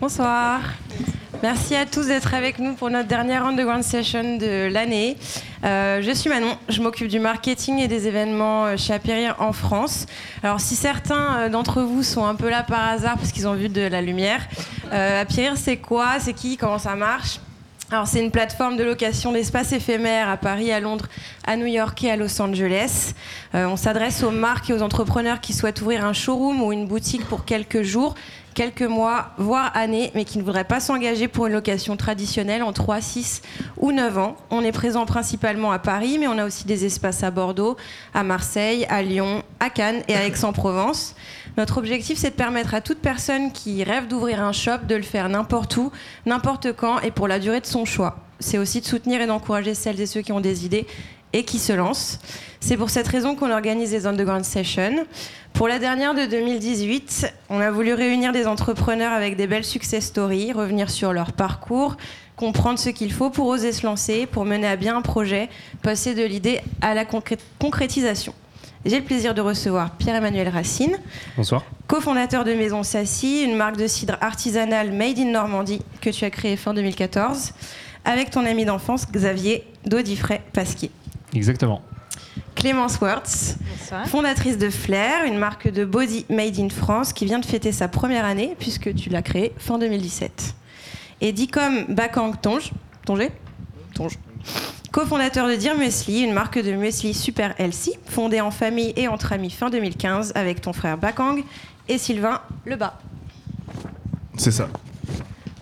Bonsoir. Merci à tous d'être avec nous pour notre dernière underground session de l'année. Euh, je suis Manon, je m'occupe du marketing et des événements euh, chez Apérir en France. Alors si certains euh, d'entre vous sont un peu là par hasard parce qu'ils ont vu de la lumière, euh, c'est quoi? C'est qui? Comment ça marche? Alors c'est une plateforme de location d'espaces éphémères à Paris, à Londres, à New York et à Los Angeles. On s'adresse aux marques et aux entrepreneurs qui souhaitent ouvrir un showroom ou une boutique pour quelques jours, quelques mois, voire années, mais qui ne voudraient pas s'engager pour une location traditionnelle en 3, 6 ou 9 ans. On est présent principalement à Paris, mais on a aussi des espaces à Bordeaux, à Marseille, à Lyon, à Cannes et à Aix-en-Provence. Notre objectif, c'est de permettre à toute personne qui rêve d'ouvrir un shop de le faire n'importe où, n'importe quand et pour la durée de son choix. C'est aussi de soutenir et d'encourager celles et ceux qui ont des idées et qui se lancent. C'est pour cette raison qu'on organise les Underground Sessions. Pour la dernière de 2018, on a voulu réunir des entrepreneurs avec des belles success stories, revenir sur leur parcours, comprendre ce qu'il faut pour oser se lancer, pour mener à bien un projet, passer de l'idée à la concré- concrétisation. J'ai le plaisir de recevoir Pierre-Emmanuel Racine, Bonsoir. cofondateur de Maison Sassy, une marque de cidre artisanale made in Normandie que tu as créée fin 2014, avec ton ami d'enfance Xavier Dodifray Pasquier. Exactement. Clémence Wertz, Bonsoir. fondatrice de Flair, une marque de body made in France qui vient de fêter sa première année puisque tu l'as créée fin 2017. Et Dicom Bakang Tonge, Tonge, Tonge, cofondateur de Dear Muesli, une marque de muesli super healthy, fondée en famille et entre amis fin 2015 avec ton frère Bakang et Sylvain Lebas. C'est ça.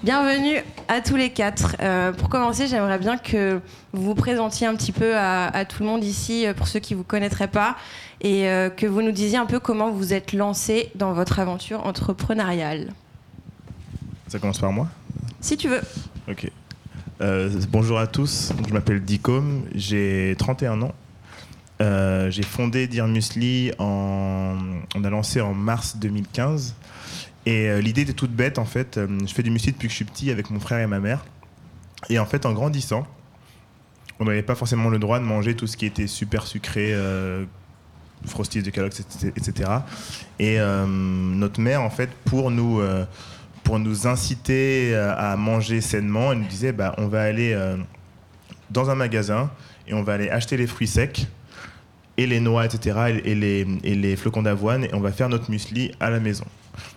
Bienvenue à tous les quatre. Euh, pour commencer, j'aimerais bien que vous vous présentiez un petit peu à, à tout le monde ici, euh, pour ceux qui ne vous connaîtraient pas, et euh, que vous nous disiez un peu comment vous êtes lancé dans votre aventure entrepreneuriale. Ça commence par moi? Si tu veux. Ok. Euh, bonjour à tous, je m'appelle Dicom, j'ai 31 ans. Euh, j'ai fondé Dear Musli en. On a lancé en mars 2015. Et euh, l'idée était toute bête en fait. Euh, je fais du muesli depuis que je suis petit avec mon frère et ma mère. Et en fait, en grandissant, on n'avait pas forcément le droit de manger tout ce qui était super sucré, euh, Frosties de Kellogg's, etc. Et euh, notre mère, en fait, pour nous, pour nous inciter à manger sainement, elle nous disait bah, on va aller dans un magasin et on va aller acheter les fruits secs et les noix, etc., et, et les, et les flocons d'avoine, et on va faire notre muesli à la maison.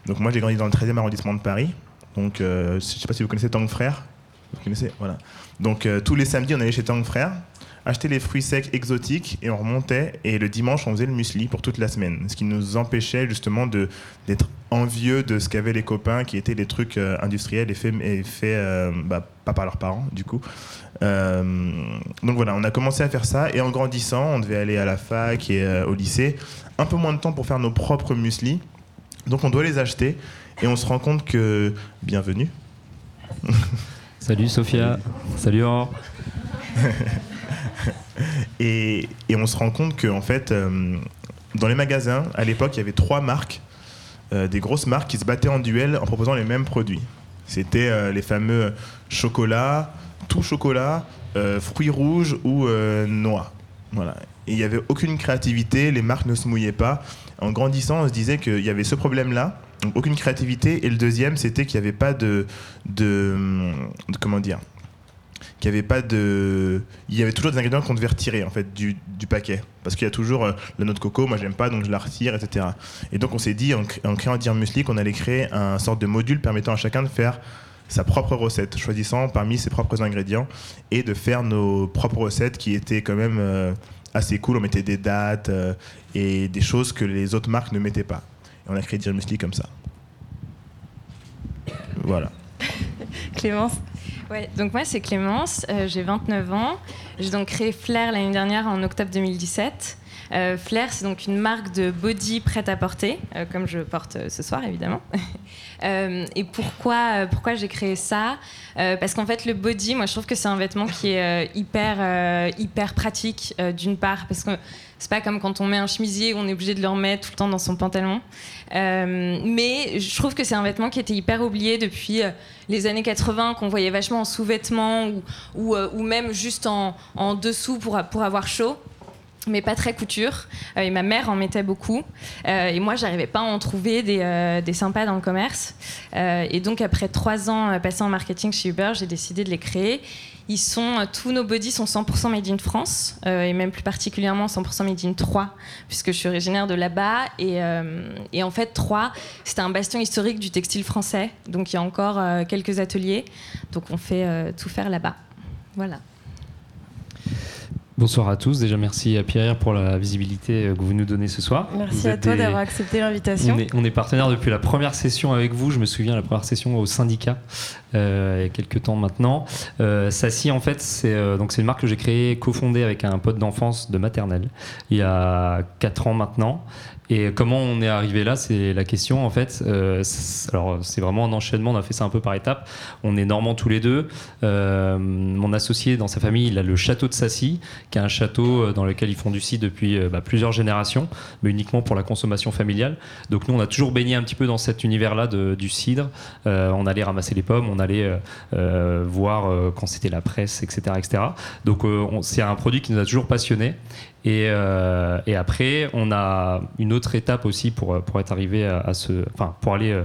Donc moi, j'ai grandi dans le 13e arrondissement de Paris. Donc, euh, je ne sais pas si vous connaissez Tang Frère. Vous connaissez Voilà. Donc, euh, tous les samedis, on allait chez Tang Frère, acheter les fruits secs exotiques, et on remontait, et le dimanche, on faisait le muesli pour toute la semaine. Ce qui nous empêchait justement d'être envieux de ce qu'avaient les copains, qui étaient des trucs euh, industriels et faits, et bah, pas par leurs parents, du coup. Donc voilà, on a commencé à faire ça et en grandissant, on devait aller à la fac et au lycée. Un peu moins de temps pour faire nos propres muesli. Donc on doit les acheter et on se rend compte que. Bienvenue. Salut Sophia. Salut Aurore. Et, et on se rend compte que en fait, euh, dans les magasins, à l'époque, il y avait trois marques, euh, des grosses marques qui se battaient en duel en proposant les mêmes produits. C'était euh, les fameux chocolat, tout chocolat, fruits rouges ou noix. Voilà. Et il n'y avait aucune créativité, les marques ne se mouillaient pas. En grandissant, on se disait qu'il y avait ce problème-là, donc aucune créativité. Et le deuxième, c'était qu'il n'y avait pas de, comment dire, qu'il n'y avait pas de, il y avait toujours des ingrédients qu'on devait retirer en fait du, paquet, parce qu'il y a toujours euh, la noix de coco, moi j'aime pas, donc je la retire, etc. Et donc on s'est dit en, cré- en créant Dear Muesli qu'on allait créer un sorte de module permettant à chacun de faire sa propre recette, choisissant parmi ses propres ingrédients et de faire nos propres recettes qui étaient quand même euh, assez cool. On mettait des dates euh, et des choses que les autres marques ne mettaient pas. Et on a créé Dear comme ça. Voilà. Clémence Ouais, donc moi c'est Clémence, euh, j'ai 29 ans. J'ai donc créé Flair l'année dernière en octobre 2017. Euh, Flair, c'est donc une marque de body prête à porter, euh, comme je porte euh, ce soir évidemment. Et pourquoi, j'ai créé ça? Parce qu'en fait, le body, moi je trouve que c'est un vêtement qui est hyper, hyper pratique d'une part, parce que c'est pas comme quand on met un chemisier où on est obligé de le remettre tout le temps dans son pantalon. Mais je trouve que c'est un vêtement qui était hyper oublié depuis les années 80, qu'on voyait vachement en sous-vêtements ou, ou même juste en, en dessous pour, pour avoir chaud. Mais pas très couture. Euh, et ma mère en mettait beaucoup. Euh, et moi, j'arrivais pas à en trouver des, euh, sympas dans le commerce. et donc, après trois ans passés en marketing chez Uber, j'ai décidé de les créer. Ils sont, tous nos bodies sont 100% made in France, et même plus particulièrement 100% made in Troyes, puisque je suis originaire de là-bas. Et, et, en fait, Troyes, c'était un bastion historique du textile français. Donc, il y a encore quelques ateliers. Donc, on fait tout faire là-bas. Voilà. Bonsoir à tous. Déjà, merci à Pierre pour la visibilité que vous nous donnez ce soir. Merci à toi d'avoir accepté l'invitation. On est, on est, partenaire depuis la première session avec vous. Je me souviens la première session au syndicat euh, il y a quelques temps maintenant. Euh, Sassi, en fait, c'est euh, donc c'est une marque que j'ai créée, cofondée avec un pote d'enfance de maternelle il y a 4 ans maintenant. Et comment on est arrivé là, c'est la question en fait. Euh, alors c'est vraiment un enchaînement, on a fait ça un peu par étapes. On est normands tous les deux. Euh, mon associé dans sa famille, il a le château de Sassy, qui est un château euh, dans lequel ils font du cidre depuis bah, plusieurs générations, mais uniquement pour la consommation familiale. Donc nous, on a toujours baigné un petit peu dans cet univers-là du cidre. on allait ramasser les pommes, on allait voir quand c'était la presse, etc., etc. Donc c'est un produit qui nous a toujours passionnés. Et, après, on a une autre étape aussi pour, pour être arrivé à, ce. Enfin, pour aller. Euh,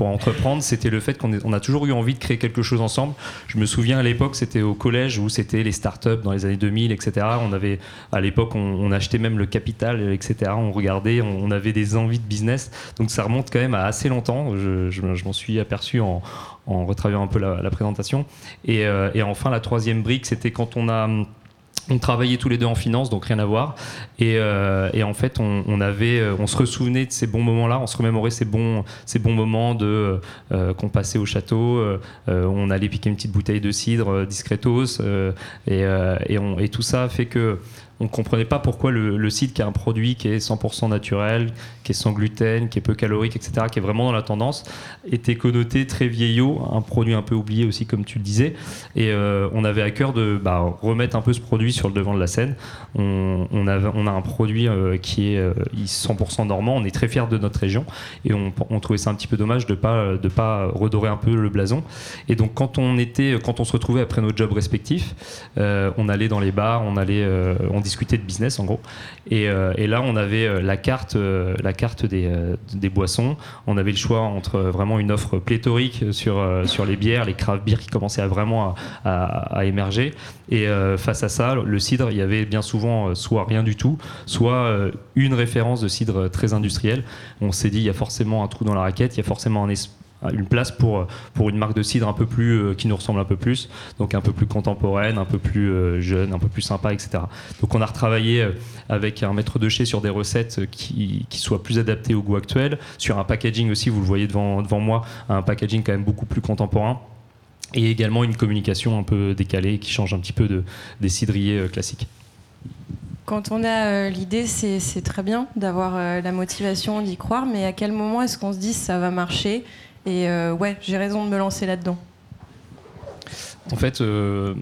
pour entreprendre, c'était le fait qu'on on a toujours eu envie de créer quelque chose ensemble. Je me souviens à l'époque, c'était au collège où c'était les startups dans les années 2000, etc. On avait, à l'époque, on, achetait même le capital, etc. On regardait, on, avait des envies de business. Donc ça remonte quand même à assez longtemps. Je, m'en suis aperçu en, en retravaillant un peu la, présentation. Et, euh, et enfin, la troisième brique, c'était quand on a on travaillait tous les deux en finance, donc rien à voir. Et, euh, en fait, euh, on se ressouvenait de ces bons moments-là, on se remémorait ces bons, ces bons moments de euh, qu'on passait au château. on allait piquer une petite bouteille de cidre discretos, et, et, tout ça fait que on ne comprenait pas pourquoi le, site qui a un produit qui est 100% naturel, qui est sans gluten, qui est peu calorique, etc., qui est vraiment dans la tendance, était connoté très vieillot, un produit un peu oublié aussi, comme tu le disais. Et euh, on avait à cœur de bah, remettre un peu ce produit sur le devant de la scène. On, a un produit euh, qui est 100% euh, normand, on est très fiers de notre région, et on, on, trouvait ça un petit peu dommage de ne pas, de pas redorer un peu le blason. Et donc quand on, était, quand on se retrouvait après nos jobs respectifs, on allait dans les bars, on allait... on discuter de business en gros. Et, euh, et là, on avait euh, la carte, euh, la carte des, des, boissons. On avait le choix entre vraiment une offre pléthorique sur, sur les bières, les craft beers qui commençaient à vraiment à, émerger. Et face à ça, le cidre, il y avait bien souvent soit rien du tout, soit une référence de cidre très industriel. On s'est dit, il y a forcément un trou dans la raquette, il y a forcément un une place pour, pour une marque de cidre un peu plus euh, qui nous ressemble un peu plus, donc un peu plus contemporaine, un peu plus euh, jeune, un peu plus sympa, etc. Donc on a retravaillé euh, avec un maître de chez sur des recettes qui, qui, soient plus adaptées au goût actuel, sur un packaging aussi, vous le voyez devant, devant moi, un packaging quand même beaucoup plus contemporain. Et également une communication un peu décalée qui change un petit peu de, des cidriers classiques quand on a l'idée, c'est très bien d'avoir la motivation d'y croire, mais à quel moment est-ce qu'on se dit ça va marcher? Et euh, ouais, j'ai raison de me lancer là-dedans. En fait, euh,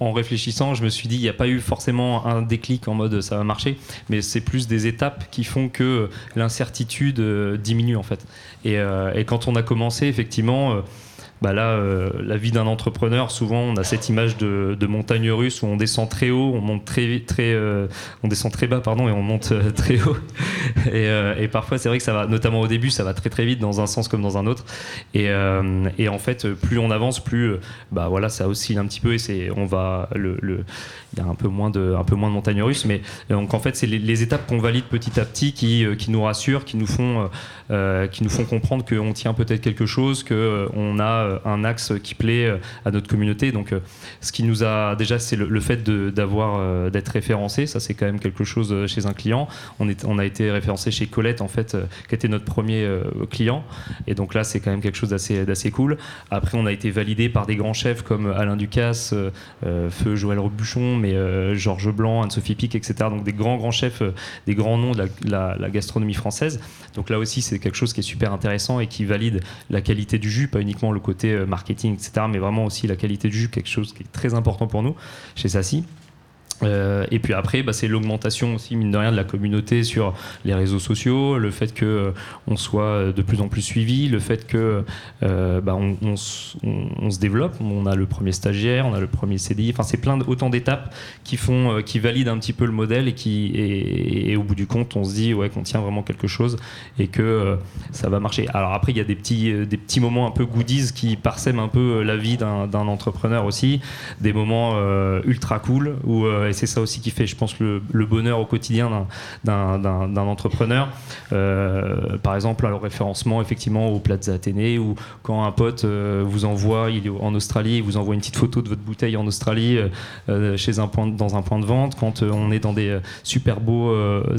en réfléchissant, je me suis dit, il n'y a pas eu forcément un déclic en mode ça va marcher, mais c'est plus des étapes qui font que l'incertitude euh, diminue en fait. Et, quand on a commencé, effectivement, bah là, euh, la vie d'un entrepreneur, souvent, on a cette image de, montagne russe où on descend très haut, on monte très, très, euh, on descend très bas, pardon, et on monte euh, très haut. Et, parfois, c'est vrai que ça va, notamment au début, ça va très très vite dans un sens comme dans un autre. Et, en fait, plus on avance, plus, bah voilà, ça oscille un petit peu et c'est, on va, il y a un peu moins de, un peu moins de montagne russe, mais donc en fait, c'est les, étapes qu'on valide petit à petit qui, qui nous rassurent, qui nous font, qui nous font comprendre qu'on tient peut-être quelque chose, qu'on a euh, un axe qui plaît euh, à notre communauté. Donc, euh, ce qui nous a déjà, c'est le, fait d'avoir d'être référencé. Ça, c'est quand même quelque chose chez un client. On, a été référencé chez Colette, en fait, qui était notre premier client. Et donc là, c'est quand même quelque chose d'assez cool. Après, on a été validé par des grands chefs comme Alain Ducasse, Feu Joël Rebuchon, mais Georges Blanc, Anne-Sophie Pic, etc. Donc des grands, grands chefs, des grands noms de la, la gastronomie française. Donc là aussi, c'est quelque chose qui est super intéressant et qui valide la qualité du jus, pas uniquement le côté euh, marketing, etc., mais vraiment aussi la qualité du jus, quelque chose qui est très important pour nous chez Sassi. Euh, et puis après, bah, c'est l'augmentation aussi, mine de rien, de la communauté sur les réseaux sociaux, le fait que euh, on soit de plus en plus suivi, le fait que euh, bah, on, se développe. On a le premier stagiaire, on a le premier CDI. Enfin, c'est plein autant d'étapes qui font, qui valident un petit peu le modèle et qui, et, au bout du compte, on se dit ouais qu'on tient vraiment quelque chose et que ça va marcher. Alors après, il y a des petits, des petits moments un peu goodies qui parsèment un peu la vie d'un entrepreneur aussi, des moments ultra cool où c'est ça aussi qui fait, je pense, le, bonheur au quotidien d'un entrepreneur. Euh, par exemple, le référencement effectivement au Plaza Athénée, ou quand un pote euh, vous envoie, il est en Australie, il vous envoie une petite photo de votre bouteille en Australie euh, chez un point, dans un point de vente, quand on est dans des super beaux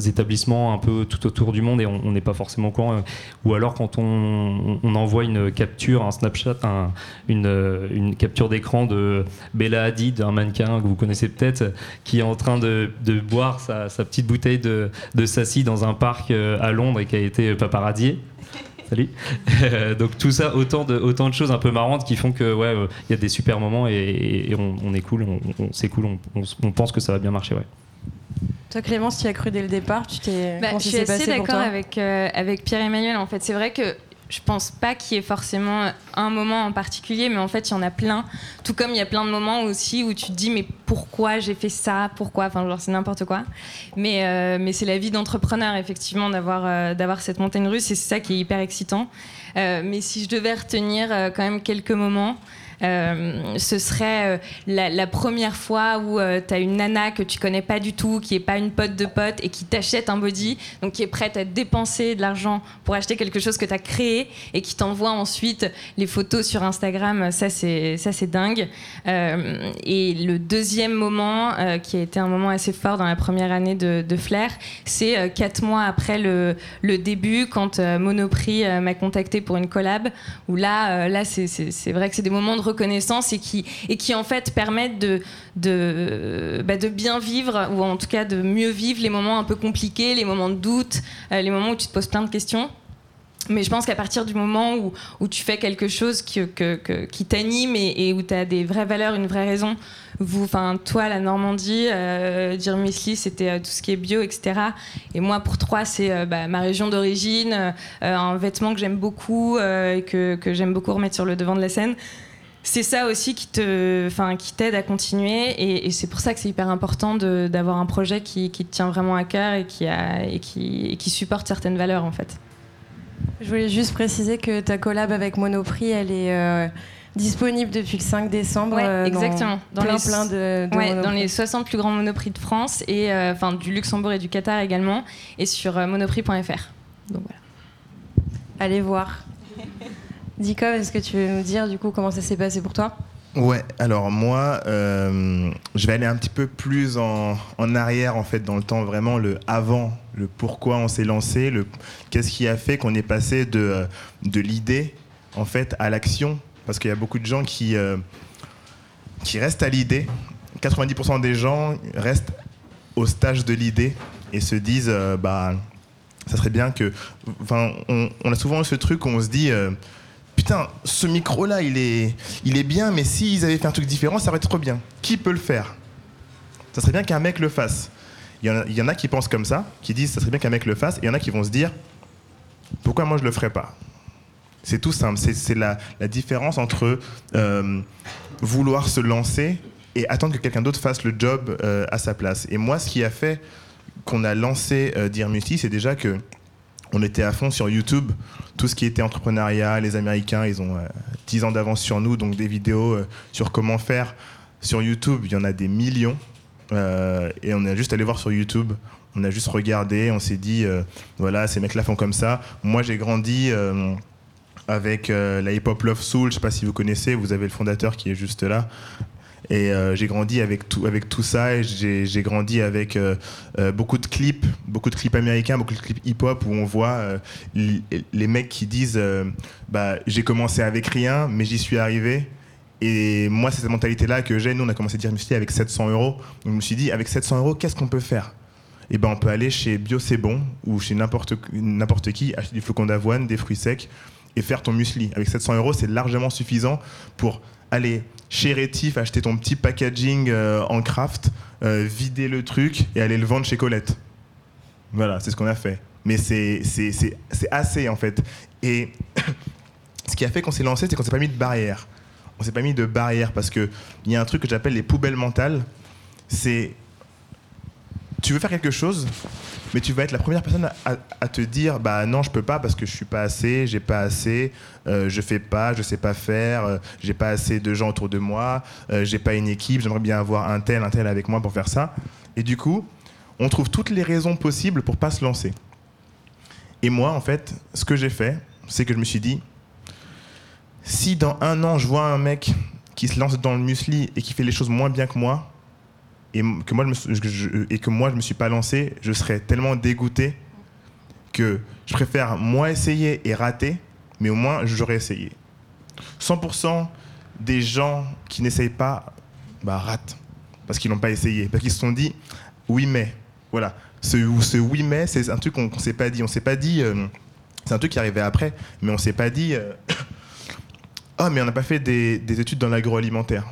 établissements un peu tout autour du monde et on n'est pas forcément au courant, ou alors quand on, envoie une capture, un Snapchat, une, une capture d'écran de Bella Hadid, un mannequin que vous connaissez peut-être, qui est en train de, boire sa, petite bouteille de, de Sassi dans un parc euh, à Londres et qui a été paparazzié. Salut. Donc tout ça, autant de, autant de choses un peu marrantes qui font que ouais, euh, il y a des super moments et, on, est cool, on, c'est cool, on, pense que ça va bien marcher, ouais. Toi Clémence, tu as cru dès le départ, tu t'es. Bah, je suis assez d'accord avec euh, avec Pierre Emmanuel. En fait, c'est vrai que je pense pas qu'il y ait forcément un moment en particulier, mais en fait, il y en a plein. Tout comme il y a plein de moments aussi où tu te dis, mais pourquoi j'ai fait ça? Pourquoi? Enfin, genre, c'est n'importe quoi. Mais, euh, mais c'est la vie d'entrepreneur, effectivement, d'avoir euh, d'avoir cette montagne russe, et c'est ça qui est hyper excitant. Euh, mais si je devais retenir quand même quelques moments, euh, ce serait euh, la, première fois où euh, tu as une nana que tu connais pas du tout, qui est pas une pote de pote et qui t'achète un body, donc qui est prête à dépenser de l'argent pour acheter quelque chose que tu as créé et qui t'envoie ensuite les photos sur Instagram. Ça, c'est, dingue. et le deuxième moment, qui a été un moment assez fort dans la première année de, Flair, c'est quatre mois après le, début, quand Monoprix m'a contacté pour une collab, où là, là c'est vrai que c'est des moments de reconnaissance et qui, et qui en fait permettent de, de, bah, de bien vivre, ou en tout cas de mieux vivre les moments un peu compliqués, les moments de doute, euh, les moments où tu te poses plein de questions. Mais je pense qu'à partir du moment où, où, tu fais quelque chose qui, que, qui t'anime et, où tu as des vraies valeurs, une vraie raison, vous, enfin toi, la Normandie, euh, dire c'était euh, tout ce qui est bio, etc. Et moi, pour toi, c'est euh, bah, ma région d'origine, un vêtement que j'aime beaucoup et que, que j'aime beaucoup remettre sur le devant de la scène c'est ça aussi qui te, enfin, qui t'aide à continuer. Et, c'est pour ça que c'est hyper important d'avoir un projet qui, te tient vraiment à cœur et qui, a, et qui, qui supporte certaines valeurs en fait. Je voulais juste préciser que ta collab avec Monoprix, elle est euh, disponible depuis le 5 décembre. Euh, exactement. Dans, plein, les, plein de, dans les 60 plus grands Monoprix de France et euh, enfin du Luxembourg et du Qatar également, et sur monoprix.fr. Donc voilà. Allez voir. Dico, est-ce que tu veux nous dire du coup comment ça s'est passé pour toi? Ouais, alors moi, euh, je vais aller un petit peu plus en, arrière en fait dans le temps, vraiment le avant, le pourquoi on s'est lancé, le qu'est-ce qui a fait qu'on est passé de, euh, de l'idée en fait à l'action, parce qu'il y a beaucoup de gens qui, euh, qui restent à l'idée. 90% des gens restent au stage de l'idée et se disent bah ça serait bien que, enfin, on, on, a souvent ce truc où on se dit putain, ce micro-là, il est, il est bien, mais s'ils avaient fait un truc différent, ça aurait été trop bien. Qui peut le faire? Ça serait bien qu'un mec le fasse. Il y, en a, qui pensent comme ça, qui disent ça serait bien qu'un mec le fasse, et il y en a qui vont se dire pourquoi moi je le ferais pas? C'est tout simple. C'est la, différence entre euh, vouloir se lancer et attendre que quelqu'un d'autre fasse le job euh, à sa place. Et moi, ce qui a fait qu'on a lancé euh, c'est déjà que on était à fond sur YouTube. Tout ce qui était entrepreneuriat, les Américains, ils ont 10 euh, ans d'avance sur nous, donc des vidéos euh, sur comment faire. Sur YouTube, il y en a des millions. Euh, et on est juste allé voir sur YouTube. On a juste regardé, on s'est dit, voilà, ces mecs-là font comme ça. Moi, j'ai grandi avec la hip hop Love Soul. Je sais pas si vous connaissez, vous avez le fondateur qui est juste là. Et euh, j'ai grandi avec tout, avec tout ça et j'ai grandi avec euh, euh, beaucoup de clips, beaucoup de clips américains, beaucoup de clips hip-hop où on voit les mecs qui disent bah, j'ai commencé avec rien, mais j'y suis arrivé. Et moi, c'est cette mentalité-là que j'ai. Nous, on a commencé à dire avec 700 euros. Donc, je me suis dit, avec 700 euros, qu'est-ce qu'on peut faire? Eh ben, on peut aller chez Bio C'est Bon ou chez n'importe qui, acheter du flocon d'avoine, des fruits secs et faire ton muesli. Avec 700 euros, c'est largement suffisant pour aller chez Rétif, acheter ton petit packaging euh, en craft, euh, vider le truc et aller le vendre chez Colette. Voilà, c'est ce qu'on a fait. Mais c'est assez en fait. Et ce qui a fait qu'on s'est lancé, c'est qu'on s'est pas mis de barrière. On s'est pas mis de barrière parce qu'il y a un truc que j'appelle les poubelles mentales. C'est tu veux faire quelque chose, mais tu vas être la première personne à, te dire bah non je peux pas parce que je suis pas assez j'ai pas assez euh, je fais pas je sais pas faire euh, j'ai pas assez de gens autour de moi euh, j'ai pas une équipe j'aimerais bien avoir un tel un tel avec moi pour faire ça. Et du coup on trouve toutes les raisons possibles pour pas se lancer. Et moi en fait ce que j'ai fait c'est que je me suis dit si dans un an je vois un mec qui se lance dans le muesli et qui fait les choses moins bien que moi et que moi je me, me suis pas lancé, je serais tellement dégoûté que je préfère moi essayer et rater, mais au moins j'aurais essayé. 100% des gens qui n'essayent pas bah, ratent parce qu'ils n'ont pas essayé, parce qu'ils se sont dit oui mais voilà. Ce, ce oui mais c'est un truc qu'on ne s'est pas dit. On s'est pas dit. Euh, c'est un truc qui arrivait après, mais on s'est pas dit. Oh mais on n'a pas fait des études dans l'agroalimentaire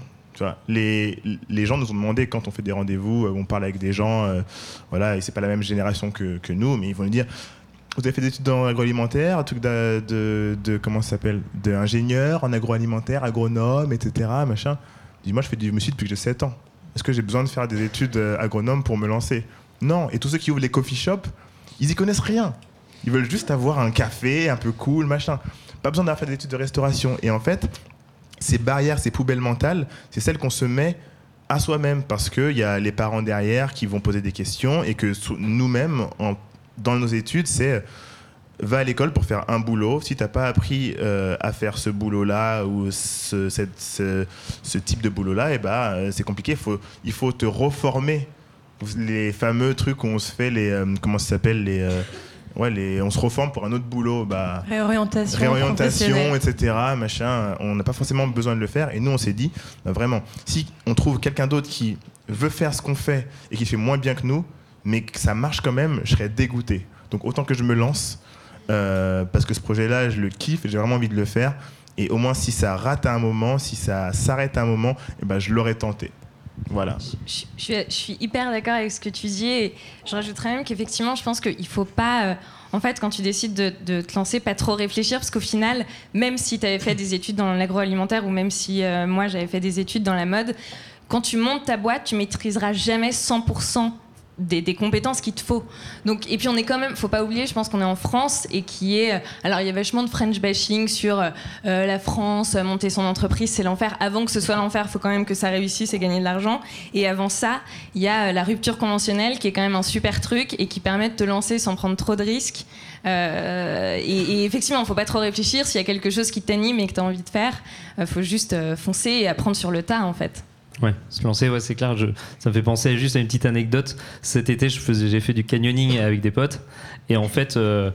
les, les, gens nous ont demandé quand on fait des rendez-vous, euh, on parle avec des gens, euh, voilà, et c'est pas la même génération que, que, nous, mais ils vont nous dire vous avez fait des études dans l'agroalimentaire, un truc de, de, comment ça s'appelle, d'ingénieur en agroalimentaire, agronome, etc. Machin. dis moi je fais du depuis que j'ai 7 ans. Est-ce que j'ai besoin de faire des études euh, agronomes pour me lancer? Non. Et tous ceux qui ouvrent les coffee shops, ils y connaissent rien. Ils veulent juste avoir un café un peu cool, machin. Pas besoin d'avoir fait des études de restauration. Et en fait, ces barrières, ces poubelles mentales, c'est celles qu'on se met à soi-même parce qu'il y a les parents derrière qui vont poser des questions et que nous-mêmes, dans nos études, c'est euh, va à l'école pour faire un boulot. Si tu n'as pas appris euh, à faire ce boulot-là ou ce, type de boulot-là, euh, c'est compliqué. Il faut te reformer. Les fameux trucs où on se fait les. comment ça s'appelle les ouais, on se reforme pour un autre boulot. Bah, réorientation. Réorientation, etc. Machin. On n'a pas forcément besoin de le faire. Et nous, on s'est dit, bah, vraiment, si on trouve quelqu'un d'autre qui veut faire ce qu'on fait et qui fait moins bien que nous, mais que ça marche quand même, je serais dégoûté. Donc autant que je me lance, euh, parce que ce projet-là, je le kiffe et j'ai vraiment envie de le faire. Et au moins, si ça rate à un moment, si ça s'arrête à un moment, eh ben, je l'aurais tenté. Voilà. Je, suis, hyper d'accord avec ce que tu dis et je rajouterais même qu'effectivement, je pense qu'il ne faut pas, euh, en fait, quand tu décides de, te lancer, pas trop réfléchir parce qu'au final, même si tu avais fait des études dans l'agroalimentaire ou même si euh, moi j'avais fait des études dans la mode, quand tu montes ta boîte, tu maîtriseras jamais 100% des, compétences qu'il te faut. Donc, et puis on est quand même, faut pas oublier, je pense qu'on est en France et qui est, euh, alors il y a vachement de French bashing sur euh, euh, la France, monter son entreprise, c'est l'enfer. Avant que ce soit l'enfer, faut quand même que ça réussisse et gagner de l'argent. Et avant ça, il y a la rupture conventionnelle qui est quand même un super truc et qui permet de te lancer sans prendre trop de risques. et, et, effectivement, faut pas trop réfléchir. S'il y a quelque chose qui t'anime et que tu as envie de faire, faut juste foncer et apprendre sur le tas en fait. Ouais, se lancer, ouais, c'est clair. Ça me fait penser juste à une petite anecdote. Cet été, j'ai fait du canyoning avec des potes. Et en fait, euh,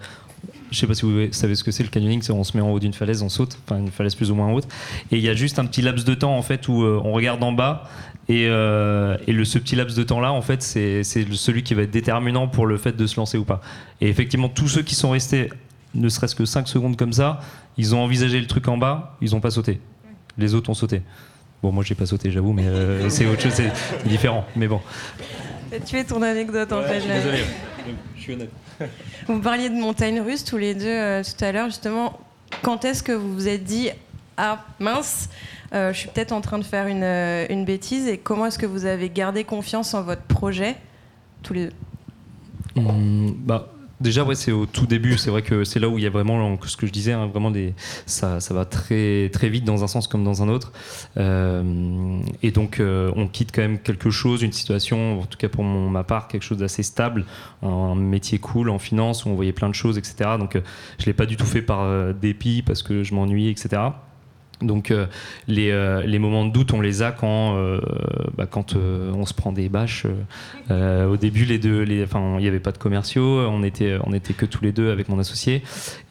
je sais pas si vous savez ce que c'est le canyoning, c'est on se met en haut d'une falaise, on saute, enfin une falaise plus ou moins haute. Et il y a juste un petit laps de temps en fait où euh, on regarde en bas. Et, euh, et le, ce petit laps de temps là, en fait, c'est celui qui va être déterminant pour le fait de se lancer ou pas. Et effectivement, tous ceux qui sont restés ne serait-ce que 5 secondes comme ça, ils ont envisagé le truc en bas, ils n'ont pas sauté. Les autres ont sauté. Bon, moi, j'ai pas sauté, j'avoue, mais euh, c'est autre chose, c'est différent. Mais bon. Tu es ton anecdote en fait. Désolé, je suis honnête. Vous parliez de montagne russe tous les deux euh, tout à l'heure, justement. Quand est-ce que vous vous êtes dit ah mince, euh, je suis peut-être en train de faire une, une bêtise et comment est-ce que vous avez gardé confiance en votre projet tous les deux? Mmh, bah, Déjà, ouais, c'est au tout début. C'est vrai que c'est là où il y a vraiment ce que je disais, hein, vraiment des, ça, ça va très très vite dans un sens comme dans un autre. Euh, et donc, euh, on quitte quand même quelque chose, une situation, en tout cas pour ma part, quelque chose d'assez stable, un métier cool en finance où on voyait plein de choses, etc. Donc, euh, je l'ai pas du tout fait par dépit parce que je m'ennuie, etc. Donc euh, les, euh, les, moments de doute, on les a quand, euh, bah, quand on se prend des bâches. au début, les deux, les, il n'y avait pas de commerciaux, on était, on était que tous les deux avec mon associé,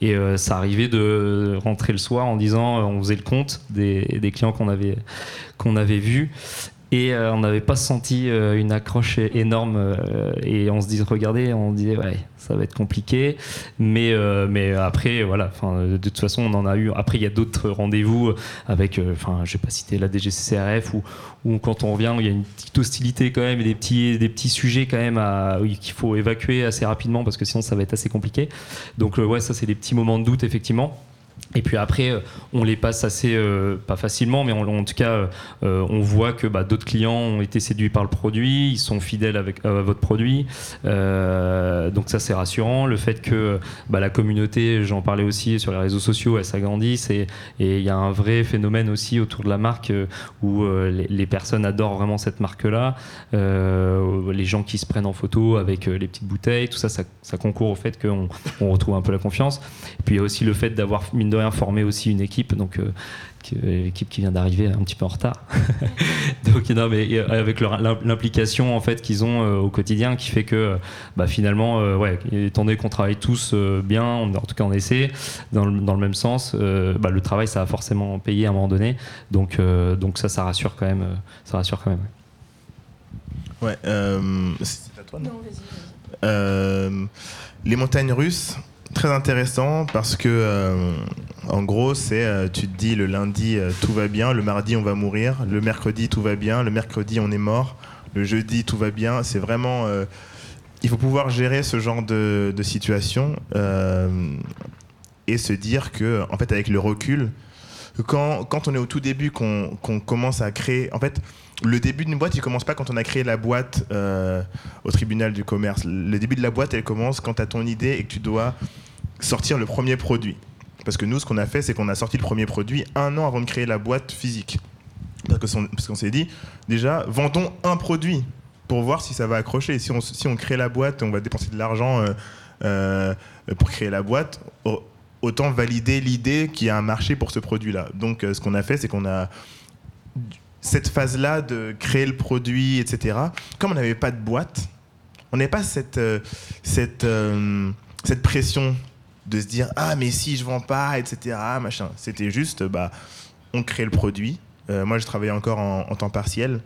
et ça arrivait de rentrer le soir en disant, on faisait le compte des, des clients qu'on avait, qu'on avait vus. Et euh, on n'avait pas senti euh, une accroche énorme. euh, et on se dit, regardez, on disait, ouais, ça va être compliqué. Mais, mais après, voilà, de toute façon, on en a eu. Après, il y a d'autres rendez-vous avec, enfin, je vais pas citer la DGCCRF, où, où quand on revient, il y a une petite hostilité quand même et des petits, des petits sujets quand même qu'il faut évacuer assez rapidement parce que sinon ça va être assez compliqué. Donc, euh, ouais, ça, c'est des petits moments de doute, effectivement. Et puis après, euh, on les passe assez, euh, pas facilement, mais en tout cas, euh, on voit que bah, d'autres clients ont été séduits par le produit, ils sont fidèles avec, à votre produit. Donc ça, c'est rassurant. Le fait que bah, la communauté, j'en parlais aussi sur les réseaux sociaux, elle s'agrandisse et il y a un vrai phénomène aussi autour de la marque où les, personnes adorent vraiment cette marque-là. Les gens qui se prennent en photo avec les petites bouteilles, tout ça, ça, concourt au fait qu'on on retrouve un peu la confiance. Et puis il y a aussi le fait d'avoir, de rien, formé aussi une équipe, donc euh, l'équipe qui vient d'arriver un petit peu en retard. donc non, mais euh, avec l'implication en fait qu'ils ont euh, au quotidien, qui fait que bah, finalement, euh, ouais, étant donné qu'on travaille tous euh, bien, on- en tout cas on essaie dans le, dans le même sens, euh, bah, le travail ça a forcément payé à un moment donné. Donc, euh, donc ça, ça rassure quand même. ça rassure quand même. ouais. Ouais, euh, c'est à toi, non? Euh, les montagnes russes, très intéressant parce que, euh, en gros, c'est euh, tu te dis le lundi euh, tout va bien, le mardi on va mourir, le mercredi tout va bien, le mercredi on est mort, le jeudi tout va bien. C'est vraiment. il faut pouvoir gérer ce genre de, situation et se dire que, en fait, avec le recul, quand, quand on est au tout début, qu'on qu'on commence à créer. En fait, le début d'une boîte, il commence pas quand on a créé la boîte euh, au tribunal du commerce. Le début de la boîte, elle commence quand tu as ton idée et que tu dois sortir le premier produit. Parce que nous, ce qu'on a fait, c'est qu'on a sorti le premier produit un an avant de créer la boîte physique. Parce qu'on s'est dit, déjà, vendons un produit pour voir si ça va accrocher. Si on, si on crée la boîte, on va dépenser de l'argent euh, euh, pour créer la boîte. au- Autant valider l'idée qu'il y a un marché pour ce produit-là. Donc, ce qu'on a fait, c'est qu'on a cette phase-là de créer le produit, etc. Comme on n'avait pas de boîte, on n'avait pas cette, euh, cette, euh, cette pression de se dire ah mais si je vends pas, etc. Machin. C'était juste bah on crée le produit. Euh, moi je travaillais encore en, temps partiel.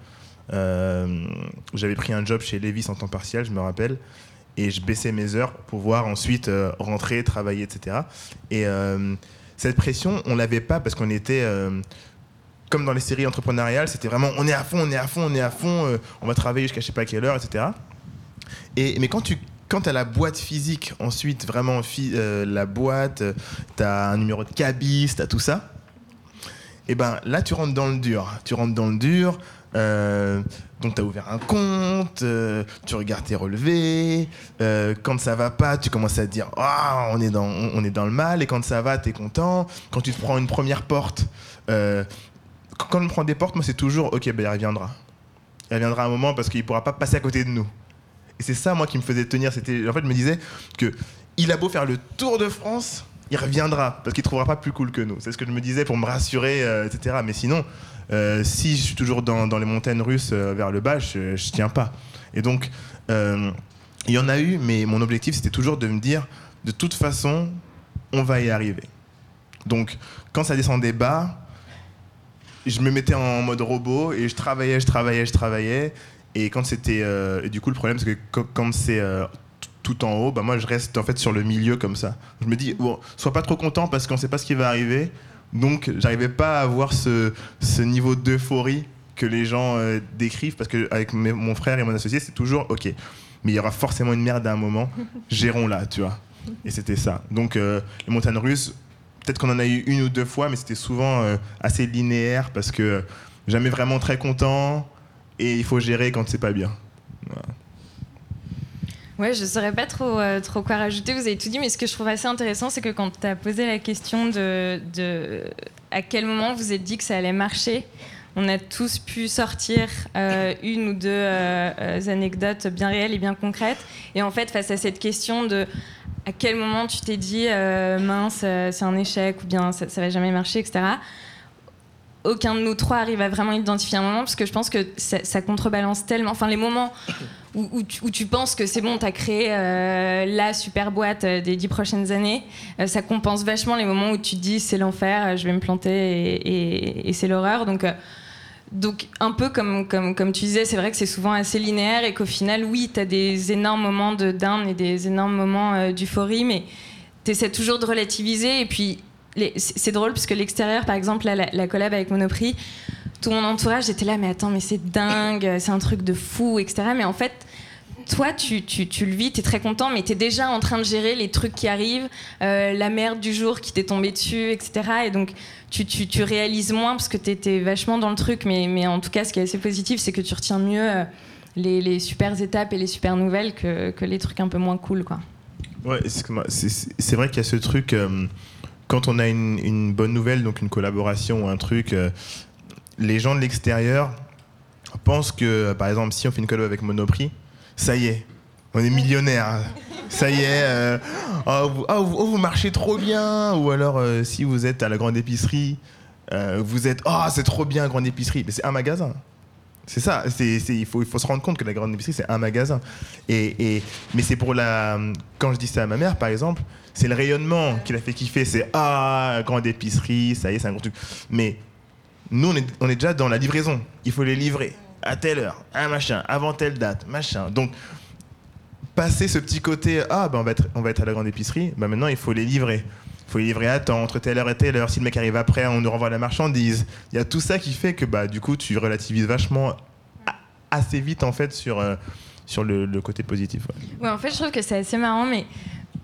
J'avais pris un job chez Levis en temps partiel, je me rappelle. Et je baissais mes heures pour pouvoir ensuite rentrer, travailler, etc. Et cette pression, on l'avait pas parce qu'on était comme dans les séries entrepreneuriales, c'était vraiment on est à fond, on est à fond, on est à fond, euh, on va travailler jusqu'à je sais pas quelle heure, etc. Et, mais quand tu quand as la boîte physique, ensuite vraiment euh, la boîte, tu as un numéro de cabis, tu as tout ça, et ben là tu rentres dans le dur. Tu rentres dans le dur, euh, donc tu as ouvert un compte, euh, tu regardes tes relevés, euh, quand ça va pas, tu commences à te dire ah on, est dans, on, on est dans le mal, et quand ça va, tu es content. Quand tu te prends une première porte, euh, quand on prend des portes, moi c'est toujours ok, ben il reviendra. Il reviendra un moment parce qu'il pourra pas passer à côté de nous. Et c'est ça, moi, qui me faisait tenir. C'était, en fait, je me disais que il a beau faire le tour de France, il reviendra parce qu'il trouvera pas plus cool que nous. C'est ce que je me disais pour me rassurer, euh, etc. Mais sinon, euh, si je suis toujours dans, les montagnes russes euh, vers le bas, je, je tiens pas. Et donc, il y en a eu, mais mon objectif, c'était toujours de me dire, de toute façon, on va y arriver. Donc, quand ça descendait bas, je me mettais en mode robot et je travaillais, je travaillais, je travaillais. Et quand c'était. euh, et du coup, le problème, c'est que quand- c'est euh, tout en haut, bah moi, je reste en fait sur le milieu comme ça. Je me dis, bon, sois pas trop content parce qu'on sait pas ce qui va arriver. Donc, j'arrivais pas à avoir ce, ce niveau d'euphorie que les gens euh, décrivent parce que avec mes- mon frère et mon associé, c'est toujours OK. Mais il y aura forcément une merde à un moment. Gérons-la, tu vois. Et c'était ça. Donc, les montagnes russes, peut-être qu'on en a eu une ou deux fois, mais c'était souvent euh, assez linéaire parce que jamais vraiment très content et il faut gérer quand c'est pas bien. Ouais, je saurais pas trop, euh, trop quoi rajouter. Vous avez tout dit, mais ce que je trouve assez intéressant, c'est que quand tu as posé la question de, à quel moment vous êtes dit que ça allait marcher, on a tous pu sortir euh, une ou deux anecdotes bien réelles et bien concrètes. Et en fait, face à cette question de à quel moment tu t'es dit euh, mince, euh, c'est un échec ou bien ça, va jamais marcher, etc. Aucun de nous trois arrive à vraiment identifier un moment parce que je pense que ça, contrebalance tellement. Enfin, les moments où, tu, penses que c'est bon, tu as créé euh, la super boîte des dix prochaines années, ça compense vachement les moments où tu te dis c'est l'enfer, je vais me planter et, et- c'est l'horreur. Donc, donc, un peu comme, comme, tu disais, c'est vrai que c'est souvent assez linéaire et qu'au final, oui, tu as des énormes moments de et des énormes moments euh, d'euphorie, mais tu essaies toujours de relativiser. Et puis, c'est drôle parce que l'extérieur, par exemple, la, la, collab avec Monoprix, tout mon entourage était là, mais attends, mais c'est dingue, c'est un truc de fou, etc. Mais en fait, toi, tu, le vis, tu es très content, mais tu es déjà en train de gérer les trucs qui arrivent, euh, la merde du jour qui t'est tombée dessus, etc. Et donc, tu, réalises moins parce que tu étais vachement dans le truc, mais, en tout cas, ce qui est assez positif, c'est que tu retiens mieux euh, les, les, super étapes et les super nouvelles que, les trucs un peu moins cool. Quoi. Ouais, c'est vrai qu'il y a ce truc, euh, quand on a une, une, bonne nouvelle, donc une collaboration ou un truc, les gens de l'extérieur pensent que, par exemple, si on fait une collab avec Monoprix, ça y est, on est millionnaire. Ça y est, euh, oh, oh, oh, vous, marchez trop bien. Ou alors, euh, si vous êtes à la grande épicerie, euh, vous êtes, oh, c'est trop bien, grande épicerie. Mais c'est un magasin. C'est ça. C'est, il, faut, il faut se rendre compte que la grande épicerie, c'est un magasin. Et, et mais c'est pour la. Quand je dis ça à ma mère, par exemple, c'est le rayonnement qui l'a fait kiffer. C'est, ah, grande épicerie, ça y est, c'est un gros truc. Mais nous, on est, on est déjà dans la livraison. Il faut les livrer à telle heure, un machin, avant telle date, machin. Donc, passer ce petit côté, ah, ben on, va être, on va être à la grande épicerie, ben maintenant il faut les livrer. Il faut les livrer à temps, entre telle heure et telle heure. Si le mec arrive après, on nous renvoie la marchandise. Il y a tout ça qui fait que bah, du coup, tu relativises vachement assez vite en fait sur, euh, sur le, côté positif. Ouais. en fait, je trouve que c'est assez marrant, mais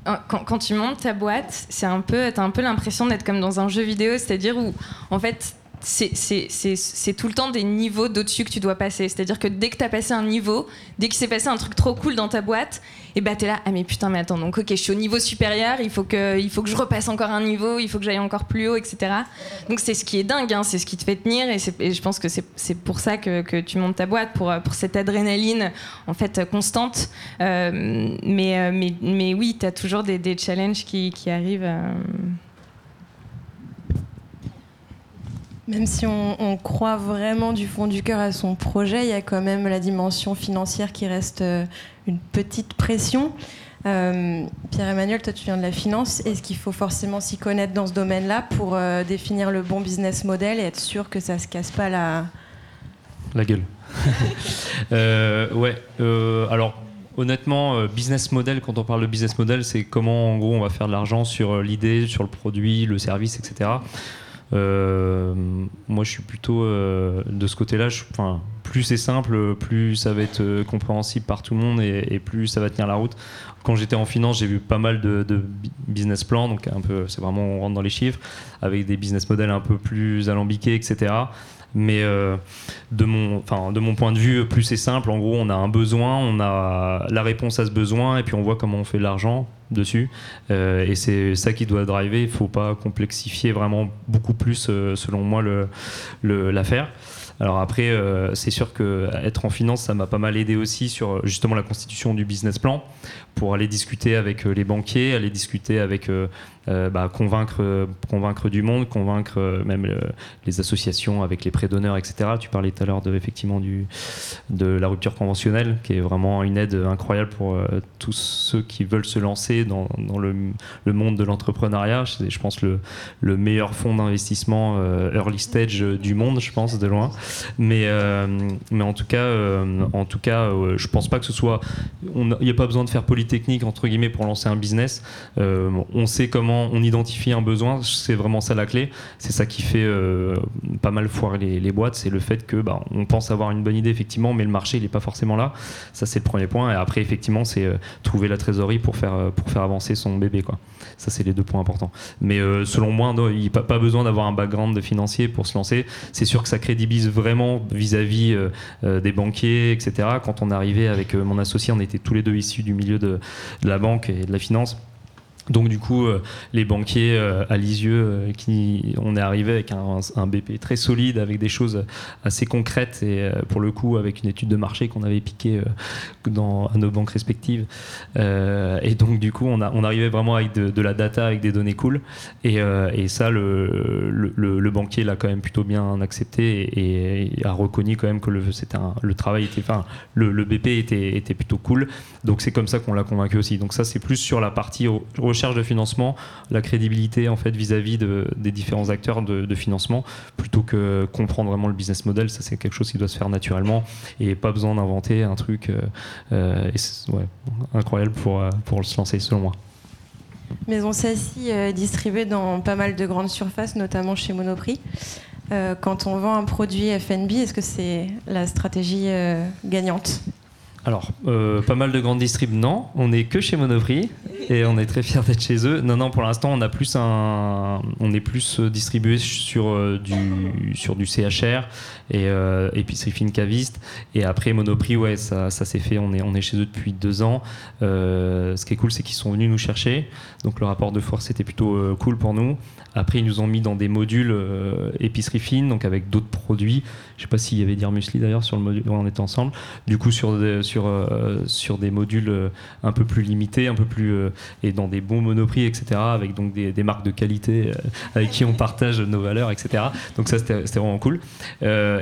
euh, quand, quand, tu montes ta boîte, c'est un peu, as un peu l'impression d'être comme dans un jeu vidéo, c'est-à-dire où en fait c'est tout le temps des niveaux d'au-dessus que tu dois passer. C'est-à-dire que dès que tu as passé un niveau, dès qu'il s'est passé un truc trop cool dans ta boîte, et bah t'es là, ah mais putain, mais attends, donc ok, je suis au niveau supérieur, il faut que, je repasse encore un niveau, il faut que j'aille encore plus haut, etc. Donc c'est ce qui est dingue, hein, c'est ce qui te fait tenir, et, je pense que c'est pour ça que, tu montes ta boîte, pour, cette adrénaline en fait constante. Euh, mais, euh, mais, mais oui, toujours des, challenges qui, qui arrivent. Euh, Même si on, croit vraiment du fond du cœur à son projet, il y a quand même la dimension financière qui reste euh, une petite pression. Euh, Pierre-Emmanuel, toi tu viens de la finance. Est-ce qu'il faut forcément s'y connaître dans ce domaine-là pour euh, définir le bon business model et être sûr que ça se casse pas la... La gueule. ouais. alors honnêtement, business model, quand on parle de business model, c'est comment en gros on va faire de l'argent sur l'idée, sur le produit, le service, etc. Euh, moi, je suis plutôt euh, de ce côté-là. Plus c'est simple, plus ça va être euh, compréhensible par tout le monde et, plus ça va tenir la route. Quand j'étais en finance, j'ai vu pas mal de, business plans, donc c'est vraiment on rentre dans les chiffres, avec des business models un peu plus alambiqués, etc. Mais de, mon, de mon point de vue, plus c'est simple. En gros, on a un besoin, on a la réponse à ce besoin, et puis on voit comment on fait de l'argent dessus. Euh, et c'est ça qui doit driver. Il faut pas complexifier vraiment beaucoup plus, euh, selon moi, l'affaire. Le, alors après, euh, c'est sûr que être en finance, ça m'a pas mal aidé aussi sur justement la constitution du business plan pour aller discuter avec les banquiers, aller discuter avec euh, bah, convaincre, du monde, convaincre euh, même euh, les associations avec les prêts d'honneur, etc. Tu parlais tout à l'heure de, effectivement de la rupture conventionnelle, qui est vraiment une aide incroyable pour tous ceux qui veulent se lancer dans, le, monde de l'entrepreneuriat. C'est, je pense, le, le meilleur fonds d'investissement early stage du monde, je pense, de loin. Mais, en tout cas, en tout cas je pense pas que ce soit. Il n'y a pas besoin de faire polytechnique, entre guillemets, pour lancer un business. on sait comment on identifie un besoin, c'est vraiment ça la clé. C'est ça qui fait euh, pas mal foirer les, boîtes, c'est le fait que bah, on pense avoir une bonne idée effectivement, mais le marché il n'est pas forcément là. Ça c'est le premier point. Et après effectivement c'est euh, trouver la trésorerie pour faire euh, pour faire avancer son bébé quoi. Ça c'est les deux points importants. Mais selon moi, il n'y a pas besoin d'avoir un background de financier pour se lancer. C'est sûr que ça crédibilise vraiment vis-à-vis des banquiers, etc. Quand on est arrivé avec mon associé, on était tous les deux issus du milieu de la banque et de la finance. Donc du coup, euh, les banquiers euh, à Lisieux, euh, qui, on est arrivé avec un, BP très solide, avec des choses assez concrètes et pour le coup avec une étude de marché qu'on avait piqué dans, nos banques respectives. et donc du coup, on, a, on arrivait vraiment avec de, la data, avec des données cool. Et, et ça, le, le, banquier l'a quand même plutôt bien accepté et, a reconnu quand même que le, le travail était, enfin, le, BP était, était plutôt cool. Donc c'est comme ça qu'on l'a convaincu aussi. Donc ça, c'est plus sur la partie recherche recherche de financement, la crédibilité en fait vis-à-vis de, des différents acteurs de, financement, plutôt que comprendre vraiment le business model. Ça, c'est quelque chose qui doit se faire naturellement et pas besoin d'inventer un truc incroyable pour, pour se lancer, selon moi. Maison Sassy est distribuée dans pas mal de grandes surfaces, notamment chez Monoprix. Euh, quand on vend un produit FNB, est-ce que c'est la stratégie euh, gagnante? Alors, euh, pas mal de grandes distribs, non. On n'est que chez Monoprix et on est très fiers d'être chez eux. Non, non, pour l'instant, on a plus un, on est plus distribué sur du sur du CHR et épicerie fine caviste. Et après Monoprix, ouais, ça, s'est fait. On est on est chez eux depuis deux ans. ce qui est cool, c'est qu'ils sont venus nous chercher. Donc le rapport de force était plutôt cool pour nous. Après, ils nous ont mis dans des modules euh, épicerie fine, donc avec d'autres produits. Je ne sais pas s'il y avait dire muesli d'ailleurs sur le module où on était ensemble. Du coup, sur des, sur, euh, sur des modules euh, un peu plus limités, un peu plus et dans des bons monoprix, etc. Avec donc des marques de qualité avec qui on partage nos valeurs, etc. Donc ça, c'était vraiment cool.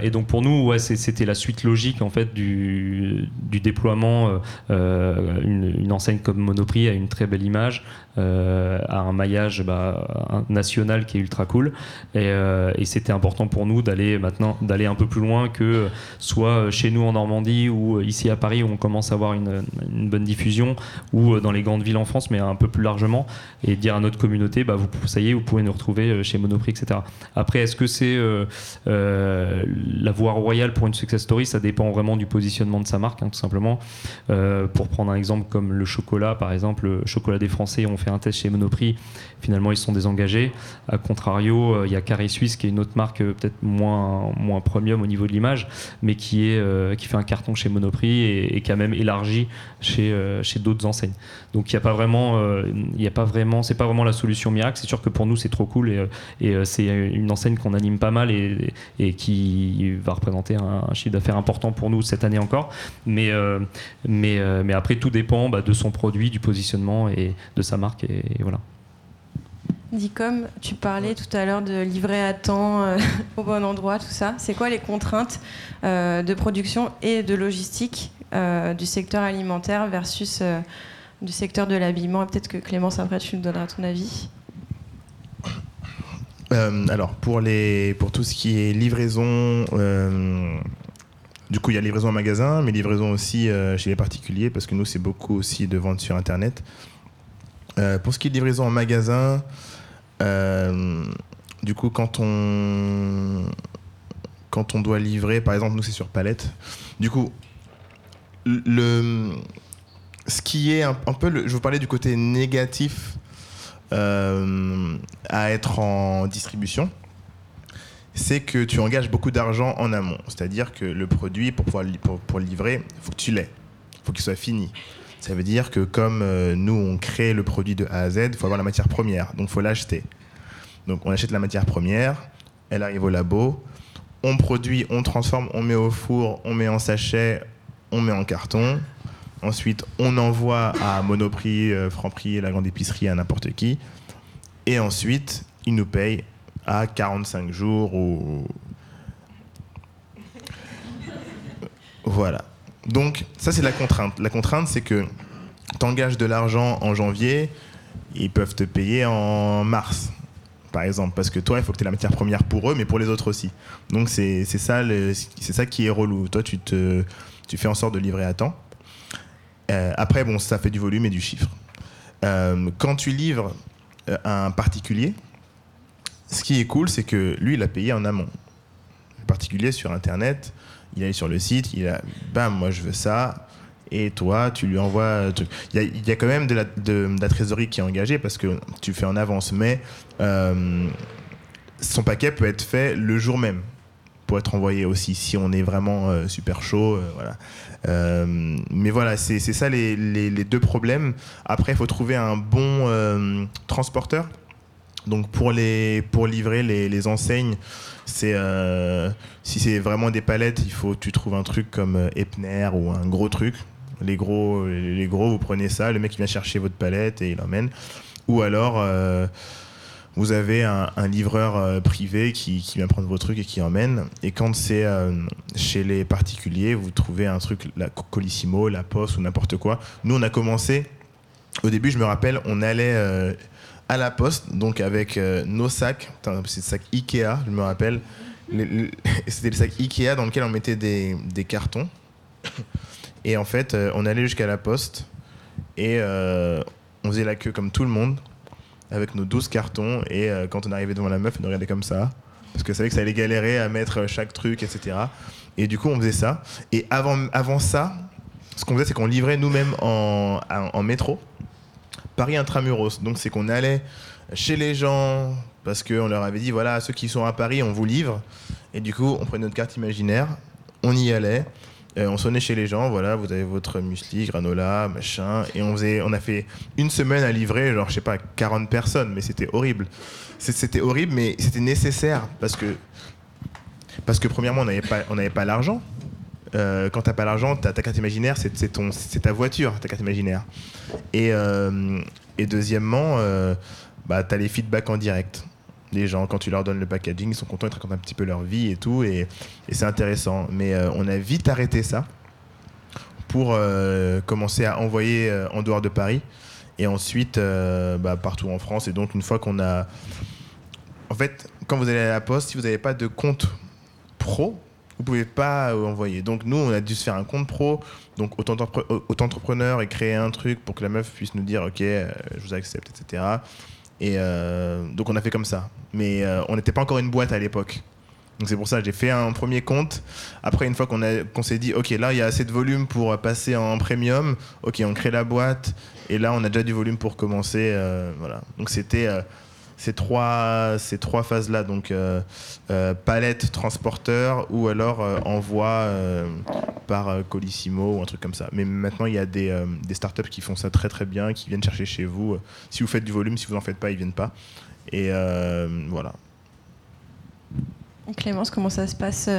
Et donc pour nous, ouais, c'était la suite logique en fait du, déploiement. Une, une, enseigne comme Monoprix a une très belle image, a un maillage bah, national qui est ultra cool. Euh, et, c'était important pour nous d'aller maintenant d'aller un peu plus loin que soit chez nous en Normandie ou ici à Paris où on commence à avoir une, bonne diffusion ou dans les grandes villes en France, mais un peu plus largement et dire à notre communauté, bah, vous, ça y est, vous pouvez nous retrouver euh, chez Monoprix, etc. Après, est-ce que c'est euh, la voie royale pour une success story Ça dépend vraiment du positionnement de sa marque, hein, tout simplement. pour prendre un exemple comme le chocolat, par exemple, le chocolat des Français, on fait un test chez Monoprix, finalement ils sont désengagés. A contrario, euh, il y a Carré Suisse qui est une autre marque euh, peut-être moins, premium au niveau de l'image, mais qui, est, euh, fait un carton chez Monoprix et, qui a même élargi chez d'autres enseignes. Donc il n'y a pas vraiment, il y a pas vraiment, c'est pas vraiment la solution miracle. C'est sûr que pour nous c'est trop cool et, et c'est une enseigne qu'on anime pas mal et, et qui va représenter un, chiffre d'affaires important pour nous cette année encore. Mais, mais, mais après tout dépend bah, de son produit, du positionnement et de sa marque et voilà. Dicom, tu parlais tout à l'heure de livrer à temps euh, au bon endroit, tout ça. C'est quoi les contraintes euh, de production et de logistique euh, du secteur alimentaire versus du secteur de l'habillement Peut-être que Clémence, après, tu nous donneras ton avis. alors, pour, les, pour tout ce qui est livraison, du coup, il y a livraison en magasin, mais livraison aussi chez les particuliers, parce que nous, c'est beaucoup aussi de vente sur Internet. pour ce qui est de livraison en magasin, euh, du coup, quand on, quand on doit livrer, par exemple, nous c'est sur palette. Du coup, le, ce qui est un, peu, je vous parlais du côté négatif euh, à être en distribution, c'est que tu engages beaucoup d'argent en amont. C'est-à-dire que le produit, pour pouvoir pour livrer, il faut que tu l'aies. Il faut qu'il soit fini. Ça veut dire que comme euh, nous, on crée le produit de A à Z, il faut avoir la matière première. Donc, il faut l'acheter. Donc, on achète la matière première, elle arrive au labo, on produit, on transforme, on met au four, on met en sachet, on met en carton. Ensuite, on envoie à Monoprix, euh, Franprix, la grande épicerie, à n'importe qui. Et ensuite, ils nous payent à 45 jours ou... Voilà. Donc, ça, c'est la contrainte. La contrainte, c'est que tu engages de l'argent en janvier, ils peuvent te payer en mars, par exemple. Parce que toi, il faut que tu aies la matière première pour eux, mais pour les autres aussi. Donc, c'est ça, ça qui est relou. Toi, tu, te, tu fais en sorte de livrer à temps. Euh, après, bon, ça fait du volume et du chiffre. Euh, quand tu livres euh, un particulier, ce qui est cool, c'est que lui, il a payé en amont. Le particulier sur Internet, il est sur le site, il a, bam, moi je veux ça. Et toi, tu lui envoies. Il y, a, quand même de la, trésorerie qui est engagée parce que tu fais en avance, mais son paquet peut être fait le jour même pour être envoyé aussi si on est vraiment super chaud. Voilà. Mais voilà, c'est ça les, deux problèmes. Après, il faut trouver un bon transporteur. Donc pour, les, pour livrer les, enseignes, euh, si c'est vraiment des palettes, il faut tu trouves un truc comme euh, Epner ou un gros truc. Les gros, les gros, vous prenez ça, le mec vient chercher votre palette et il l'emmène. Ou alors euh, vous avez un, livreur privé qui, vient prendre vos trucs et qui emmène. Et quand c'est chez les particuliers, vous trouvez un truc, la Colissimo, la Poste ou n'importe quoi. Nous, on a commencé au début, je me rappelle, on allait euh, à la poste, donc avec euh, nos sacs, c'est des sacs Ikea, je me rappelle. C'était des sacs Ikea dans lesquels on mettait des, cartons. Et en fait, euh, on allait jusqu'à la poste et euh, on faisait la queue comme tout le monde avec nos 12 cartons. Et euh, quand on arrivait devant la meuf, on regardait comme ça. Parce que vrai que ça allait galérer à mettre chaque truc, etc. Et du coup, on faisait ça. Et avant, avant ça, ce qu'on faisait, c'est qu'on livrait nous-mêmes en, en- en métro. Paris intramuros. Donc, c'est qu'on allait chez les gens parce qu'on leur avait dit voilà, ceux qui sont à Paris, on vous livre. Et du coup, on prenait notre carte imaginaire, on y allait. Euh, on sonnait chez les gens, voilà, vous avez votre muesli, granola, machin, et on faisait, on a fait une semaine à livrer, genre je sais pas, 40 personnes, mais c'était horrible. C'était horrible, mais c'était nécessaire parce que, parce que premièrement, on n'avait pas, on pas l'argent. Euh, quand t'as pas l'argent, ta carte imaginaire, c'est ta voiture, ta carte imaginaire. Et, euh, et deuxièmement, euh, bah, t'as les feedbacks en direct. Les gens, quand tu leur donnes le packaging, ils sont contents, ils te racontent un petit peu leur vie et tout, et, c'est intéressant. Mais euh, on a vite arrêté ça pour euh, commencer à envoyer euh, en dehors de Paris et ensuite bah, partout en France. Et donc, une fois qu'on a. En fait, quand vous allez à la poste, si vous n'avez pas de compte pro, vous pouvez pas envoyer. Donc, nous, on a dû se faire un compte pro, donc auto-entrepre- auto-entrepreneur et créer un truc pour que la meuf puisse nous dire Ok, je vous accepte, etc. Et euh, donc, on a fait comme ça. Mais euh, on n'était pas encore une boîte à l'époque. Donc c'est pour ça que j'ai fait un premier compte. Après, une fois qu'on s'est dit, ok, là, il y a assez de volume pour passer en premium, ok, on crée la boîte. Et là, on a déjà du volume pour commencer. euh, voilà. Donc c'était ces trois, ces trois phases-là. Donc euh, euh, palette, transporteur ou alors euh, envoi par Colissimo ou un truc comme ça. Mais maintenant, il y a des, des startups qui font ça très très bien, qui viennent chercher chez vous. Si vous faites du volume, si vous en faites pas, ils viennent pas. Et voilà. Clémence, comment ça se passe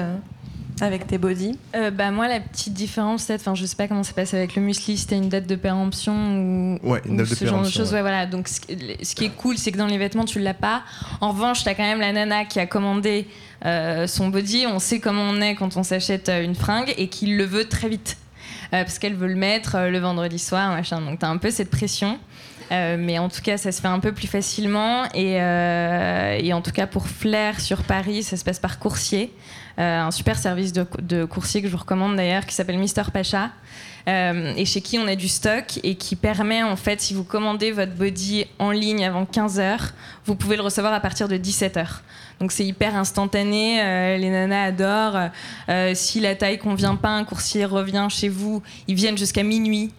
avec tes bodies Euh, bah, moi, la petite différence, peut-être, enfin, je sais pas comment ça passe avec le muesli, si t'as une date de péremption ou, Ouais, une ou date de ce genre de choses. ouais. Ouais, voilà. Donc, ce, ce qui est cool, c'est que dans les vêtements, tu l'as pas. En revanche, t'as quand même la nana qui a commandé euh, son body. On sait comment on est quand on s'achète euh, une fringue et qui le veut très vite. Euh, parce qu'elle veut le mettre euh, le vendredi soir, machin. Donc, t'as un peu cette pression. Euh, mais en tout cas, ça se fait un peu plus facilement. Et, euh, et en tout cas, pour Flair sur Paris, ça se passe par coursier. Euh, un super service de, de coursier que je vous recommande d'ailleurs, qui s'appelle Mister Pacha. Euh, et chez qui on a du stock et qui permet, en fait, si vous commandez votre body en ligne avant 15 heures, vous pouvez le recevoir à partir de 17 heures. Donc c'est hyper instantané, euh, les nanas adorent. Euh, si la taille convient pas, un coursier revient chez vous, ils viennent jusqu'à minuit.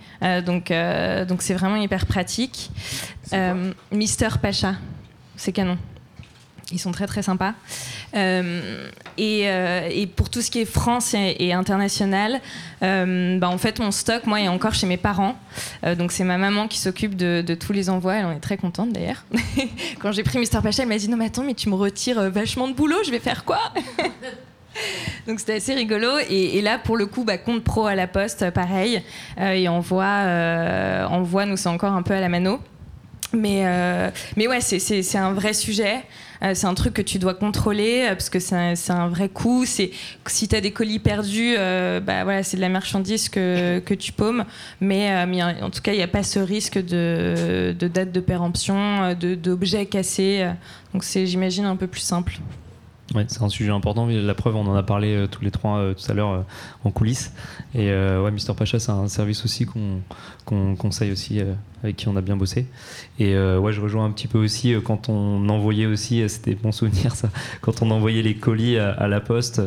Donc donc c'est vraiment hyper pratique. Mister Pacha, c'est canon. Ils sont très très sympas. Euh, et, euh, et pour tout ce qui est France et, international, euh, bah, en fait, mon stock, moi, est encore chez mes parents. Donc, c'est ma maman qui s'occupe de, tous les envois. Elle en est très contente d'ailleurs. Quand j'ai pris Mister Pacha, elle m'a dit Non, mais attends, mais tu me retires vachement de boulot, je vais faire quoi Donc c'était assez rigolo. Et, là, pour le coup, bah, compte pro à la poste, pareil. Et envoie, euh, envoie, nous, c'est encore un peu à la mano. Mais, euh, mais ouais, c'est- un vrai sujet. Euh, c'est un truc que tu dois contrôler euh, parce que c'est un, un vrai coût. C'est si tu as des colis perdus, euh, bah voilà, c'est de la marchandise que, que tu paumes. Mais, mais en tout cas, il n'y a pas ce risque de, de date de péremption, de- d'objets cassés. Donc c'est, j'imagine, un peu plus simple. Ouais, c'est un sujet important. La preuve, on en a parlé euh, tous les trois euh, tout à l'heure euh, en coulisses. Et ouais, Mister Pacha, c'est un service aussi qu'on qu'on conseille aussi, euh, avec qui on a bien bossé. Et euh, ouais, je rejoins un petit peu aussi euh, quand on envoyait aussi, c'était bon souvenir ça, quand on envoyait les colis à, la poste,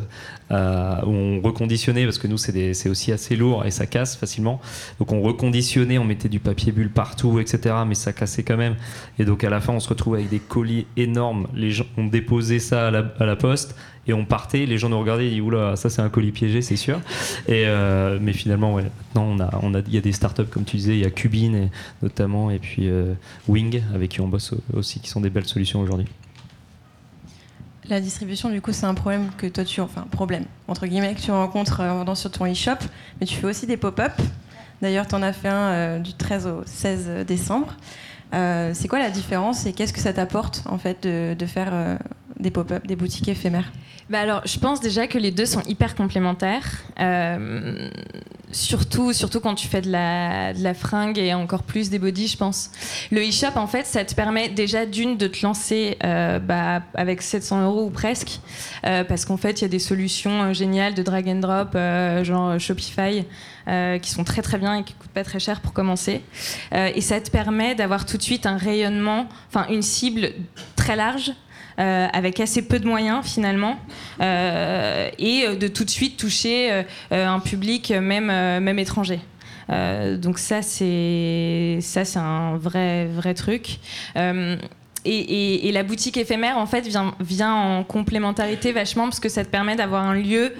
on reconditionnait, parce que nous c'est aussi assez lourd et ça casse facilement. Donc on reconditionnait, on mettait du papier bulle partout, etc. Mais ça cassait quand même. Et donc à la fin, on se retrouve avec des colis énormes. Les gens ont déposé ça à la, à la poste et on partait. Les gens nous regardaient et disaient Oula, ça c'est un colis piégé, c'est sûr. Et, euh, mais finalement, maintenant, il y a des startups, comme tu disais, il y a Cubine et- notamment, et puis euh, Wing, avec qui on bosse aussi, qui sont des belles solutions aujourd'hui. La distribution, du coup, c'est un problème que toi, tu... Enfin, problème, entre guillemets, que tu rencontres euh, en vendant sur ton e-shop. Mais tu fais aussi des pop-up. D'ailleurs, tu en as fait un du 13 au 16 décembre. C'est quoi la différence et qu'est-ce que ça t'apporte, en fait, de, faire, des pop-up, des boutiques éphémères bah alors, je pense déjà que les deux sont hyper complémentaires. Euh, surtout, surtout quand tu fais de la, fringue et encore plus des bodies, je pense. Le e-shop, en fait, ça te permet déjà d'une de te lancer euh, bah, avec 700 euros ou presque. Euh, parce qu'en fait, il y a des solutions géniales de drag and drop, genre Shopify, qui sont très très bien et qui coûtent pas très cher pour commencer. et ça te permet d'avoir tout de suite un rayonnement, enfin une cible très large euh, avec assez peu de moyens finalement, euh, et de tout de suite toucher euh, un public même, même étranger. donc ça c'est ça c'est un vrai vrai truc. Et, et, la boutique éphémère en fait vient, vient en complémentarité vachement parce que ça te permet d'avoir un lieu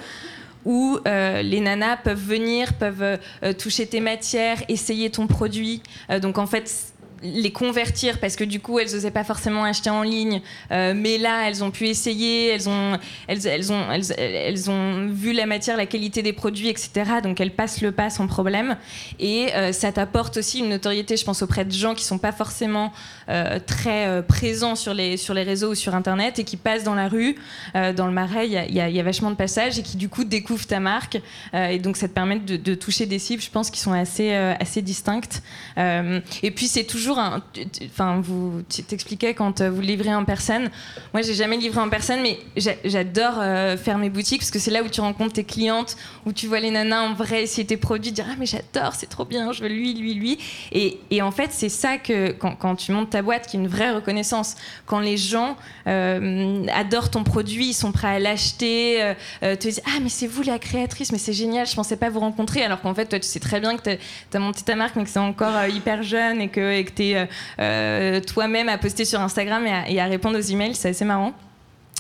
où les nanas peuvent venir, peuvent toucher tes matières, essayer ton produit. donc en fait, les convertir parce que du coup elles n'osaient pas forcément acheter en ligne. Euh, mais là elles ont pu essayer elles ont elles, elles ont elles, elles, ont vu la matière la qualité des produits etc donc elles passent le pas sans problème. Et euh, ça t'apporte aussi une notoriété je pense auprès de gens qui sont pas forcément très présents sur les sur les réseaux ou sur internet et qui passent dans la rue dans le marais il y, y a, vachement de passages et qui du coup découvrent ta marque et donc ça te permet de, de, toucher des cibles je pense qui sont assez assez distinctes et puis c'est toujours Enfin, vous t'expliquais quand euh, vous livrez en personne. Moi, j'ai jamais livré en personne, mais j'adore euh, faire mes boutiques parce que c'est là où tu rencontres tes clientes, où tu vois les nanas en vrai essayer tes produits, dire ah mais j'adore, c'est trop bien, je veux lui, lui, lui. Et, et en fait, c'est ça que quand, quand, tu montes ta boîte, qui est une vraie reconnaissance. Quand les gens euh, adorent ton produit, ils sont prêts à l'acheter, te disent ah mais c'est vous la créatrice, mais c'est génial, je pensais pas vous rencontrer, alors qu'en fait toi tu sais très bien que tu as, monté ta marque, mais que c'est encore hyper jeune et que tu es euh, euh, toi-même à poster sur Instagram et à, répondre aux emails. C'est assez marrant.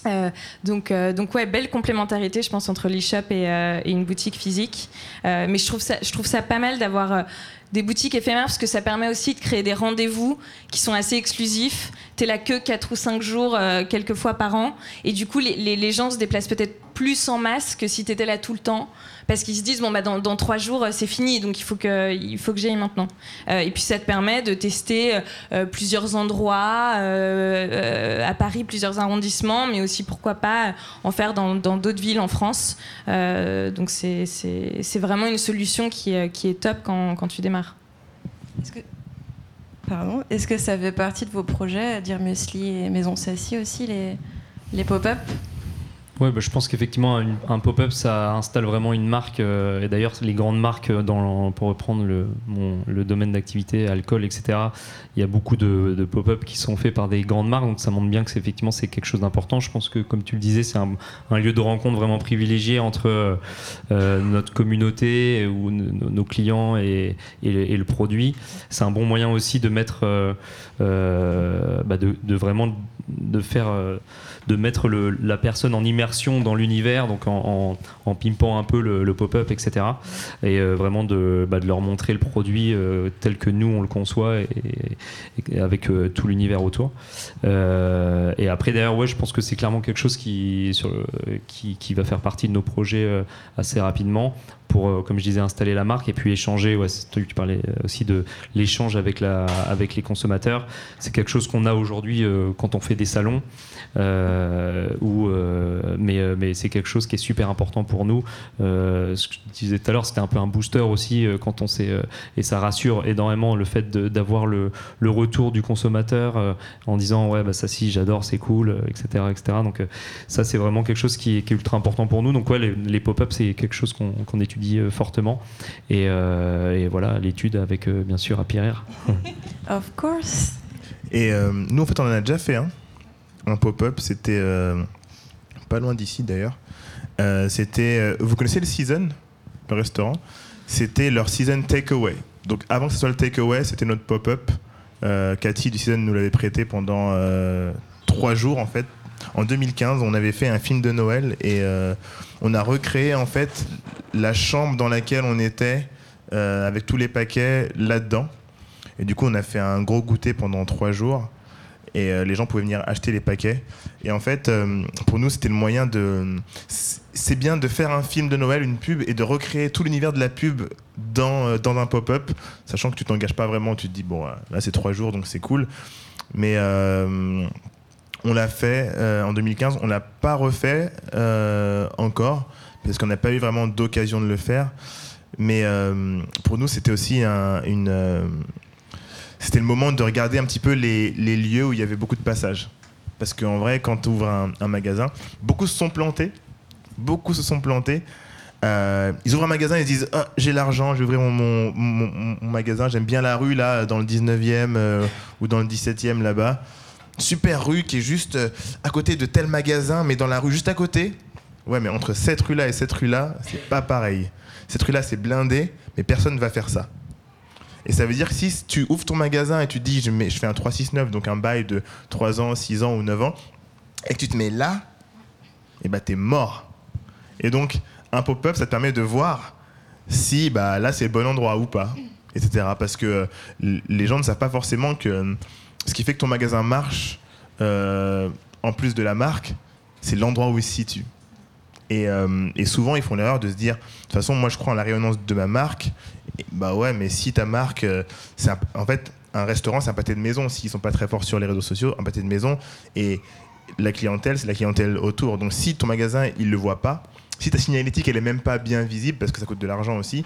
Euh, donc, donc ouais, belle complémentarité, je pense, entre l'e-shop et, et, une boutique physique. mais je trouve ça, je trouve ça pas mal d'avoir des boutiques éphémères parce que ça permet aussi de créer des rendez-vous qui sont assez exclusifs. Tu es là que 4 ou 5 jours, quelques fois par an. Et du coup, les, les, gens se déplacent peut-être plus en masse que si tu étais là tout le temps parce qu'ils se disent bon bah dans, trois jours c'est fini donc il faut que il faut que j'aille maintenant. Euh, et puis ça te permet de tester euh, plusieurs endroits euh, à Paris plusieurs arrondissements mais aussi pourquoi pas en faire dans d'autres villes en France. Donc c'est vraiment une solution qui, qui est top quand, quand tu démarres. Est-ce que Pardon. Est-ce que ça fait partie de vos projets, dire Musli et Maison Sassy aussi, les, les pop-up? Ouais, bah, je pense qu'effectivement, un, pop-up, ça installe vraiment une marque. Euh, et d'ailleurs, les grandes marques, euh, pour reprendre le, domaine d'activité, alcool, etc., il y a beaucoup de, pop-up qui sont faits par des grandes marques. Donc ça montre bien que c'est effectivement c'est quelque chose d'important. Je pense que, comme tu le disais, c'est un, lieu de rencontre vraiment privilégié entre euh, notre communauté ou nos clients et, le produit. C'est un bon moyen aussi de mettre, bah, de, vraiment de faire de mettre la personne en immersion dans l'univers, donc en, pimpant un peu le, pop-up, etc. Et euh, vraiment de, bah, de, leur montrer le produit euh, tel que nous on le conçoit et, avec euh, tout l'univers autour. et après, d'ailleurs, ouais, je pense que c'est clairement quelque chose qui, qui, va faire partie de nos projets assez rapidement pour, comme je disais, installer la marque et puis échanger. Ouais, tu parlais aussi de l'échange avec, avec les consommateurs. C'est quelque chose qu'on a aujourd'hui quand on fait des salons. Euh, euh, mais euh, mais c'est quelque chose qui est super important pour nous. ce que je disais tout à l'heure, c'était un peu un booster aussi quand on sait et ça rassure énormément le fait d'avoir le, le, retour du consommateur en disant ouais bah ça si j'adore, c'est cool, etc., etc. Donc ça c'est vraiment quelque chose qui est, ultra important pour nous. Donc ouais, les, pop-up c'est quelque chose qu'on étudie fortement et, et voilà l'étude avec bien sûr à Pierre. of course. Et nous en fait on en a déjà fait un. Hein un pop-up. C'était euh, pas loin d'ici d'ailleurs. Euh, c'était, euh, vous connaissez le Season, le restaurant? C'était leur Season Takeaway. Donc avant que ce soit le Takeaway, c'était notre pop-up. Cathy du Season nous l'avait prêté pendant trois jours en fait. En 2015, on avait fait un film de Noël et on a recréé en fait la chambre dans laquelle on était avec tous les paquets là-dedans. Et du coup, on a fait un gros goûter pendant trois jours et euh, les gens pouvaient venir acheter les paquets. Et en fait, euh, pour nous, c'était le moyen de. C'est bien de faire un film de Noël, une pub, et de recréer tout l'univers de la pub dans, euh, dans un pop-up, sachant que tu t'engages pas vraiment. Tu te dis, bon, là, c'est trois jours, donc c'est cool. Mais On l'a fait en 2015, on l'a pas refait encore parce qu'on n'a pas eu vraiment d'occasion de le faire. Mais pour nous, c'était aussi un- une, c'était le moment de regarder un petit peu les, lieux où il y avait beaucoup de passages. Parce qu'en vrai, quand tu ouvres un, magasin, beaucoup se sont plantés. Beaucoup se sont plantés. Euh, ils ouvrent un magasin ils disent Ah, J'ai l'argent, je vais ouvrir mon, magasin. J'aime bien la rue là, dans le 19e euh, ou dans le 17e là-bas. Super rue qui est juste euh, à côté de tel magasin, mais dans la rue juste à côté. Ouais, mais entre cette rue-là et cette rue-là, c'est pas pareil. Cette rue-là, c'est blindé, mais personne ne va faire ça. Et ça veut dire que si tu ouvres ton magasin et tu dis je, fais un 369, donc un bail de 3 ans, 6 ans ou 9 ans, et que tu te mets là, et bah t'es mort. Et donc, un pop-up, ça te permet de voir si bah, là c'est le bon endroit ou pas, etc. Parce que euh, les gens ne savent pas forcément que euh, ce qui fait que ton magasin marche, euh, en plus de la marque, c'est l'endroit où il se situe. Et, euh, et souvent, ils font l'erreur de se dire, de toute façon, moi je crois en la rayonnance de ma marque. Et bah ouais, mais si ta marque, euh, c'est en fait, un restaurant, c'est un pâté de maison. S'ils sont pas très forts sur les réseaux sociaux, un pâté de maison. Et la clientèle, c'est la clientèle autour. Donc si ton magasin, il le voit pas, si ta signalétique, elle est même pas bien visible, parce que ça coûte de l'argent aussi,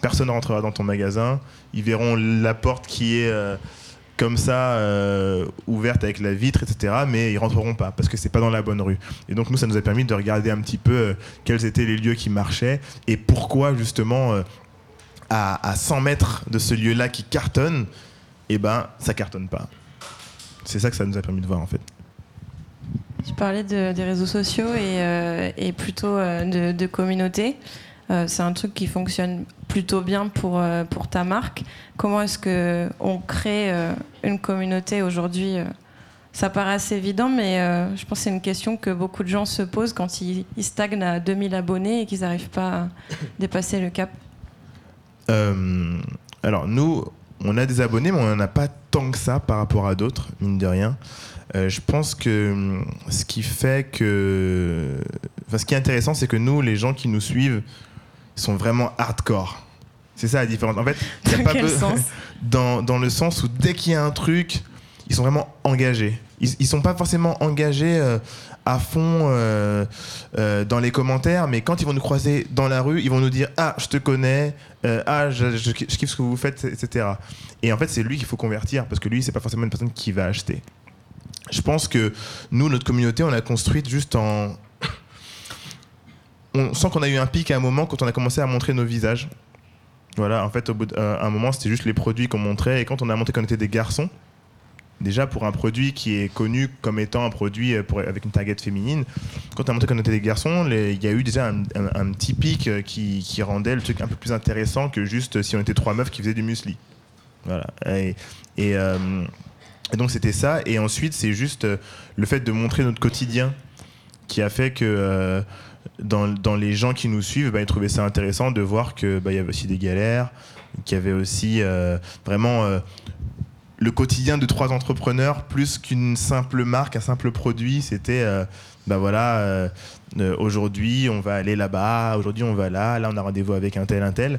personne ne rentrera dans ton magasin. Ils verront la porte qui est euh, comme ça, euh, ouverte avec la vitre, etc. Mais ils rentreront pas, parce que c'est pas dans la bonne rue. Et donc nous, ça nous a permis de regarder un petit peu euh, quels étaient les lieux qui marchaient et pourquoi justement euh, à, à 100 mètres de ce lieu-là qui cartonne, et ben ça cartonne pas. C'est ça que ça nous a permis de voir en fait. Tu parlais de- des réseaux sociaux et, euh, plutôt de, de communauté. Euh, c'est un truc qui fonctionne plutôt bien pour, euh, pour ta marque. Comment est-ce qu'on crée euh, une communauté aujourd'hui Ça paraît assez évident, mais je pense que c'est une question que beaucoup de gens se posent quand ils, stagnent à 2000 abonnés et qu'ils n'arrivent pas à dépasser le cap. Alors nous, on a des abonnés, mais on n'en a pas tant que ça par rapport à d'autres, mine de rien. Je pense que ce qui fait que... Enfin, ce qui est intéressant, c'est que nous, les gens qui nous suivent, sont vraiment hardcore. C'est ça la différence. En fait, il y a pas quel sens dans, dans le sens où dès qu'il y a un truc, ils sont vraiment engagés. Ils, ils sont pas forcément engagés euh, à fond euh, euh, dans les commentaires, mais quand ils vont nous croiser dans la rue, ils vont nous dire Ah, je te connais, ah, je, je- je kiffe ce que vous faites, etc. Et en fait, c'est lui qu'il faut convertir parce que lui, c'est pas forcément une personne qui va acheter. Je pense que nous, notre communauté, on l'a construite juste en. On sent qu'on a eu un pic à un moment quand on a commencé à montrer nos visages. Voilà, en fait, au bout d'un un moment, c'était juste les produits qu'on montrait. Et quand on a montré qu'on était des garçons, déjà pour un produit qui est connu comme étant un produit euh, avec une target féminine, quand on a montré qu'on était des garçons, il y a eu déjà un, un- petit pic euh, qui, qui rendait le truc un peu plus intéressant que juste si on était trois meufs qui faisaient du muesli. Voilà. Et, et, euh, donc c'était ça. Et ensuite, c'est juste euh, le fait de montrer notre quotidien qui a fait que euh, dans, dans les gens qui nous suivent, bah, ils trouvaient ça intéressant de voir que bah, y avait aussi des galères, qu'il y avait aussi euh, vraiment euh, le quotidien de trois entrepreneurs plus qu'une simple marque, un simple produit. C'était euh, bah voilà, euh, aujourd'hui on va aller là-bas, aujourd'hui on va là, là on a rendez-vous avec un tel, un tel.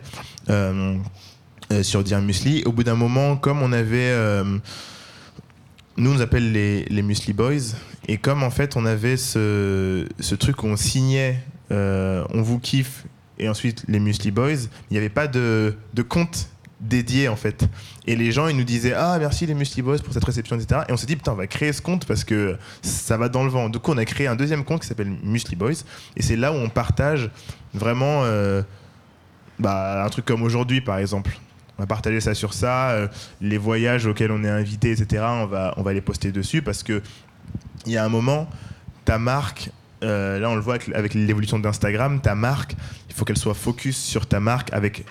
Sur Dire Musli. Au bout d'un moment, comme on avait. nous, on nous appelle les, les Musli Boys. Et comme en fait, on avait ce, truc où on signait euh, On vous kiffe et ensuite les Musli Boys, il n'y avait pas de, de compte dédié en fait. Et les gens, ils nous disaient Ah, merci les Musli Boys pour cette réception, etc. Et on s'est dit Putain, on va créer ce compte parce que ça va dans le vent. Du coup, on a créé un deuxième compte qui s'appelle Musli Boys. Et c'est là où on partage vraiment euh, bah, un truc comme aujourd'hui, par exemple. On va partager ça sur ça, euh, les voyages auxquels on est invité, etc. On va, on va les poster dessus parce que il y a un moment, ta marque, euh, là on le voit avec, l'évolution d'Instagram, ta marque, il faut qu'elle soit focus sur ta marque avec.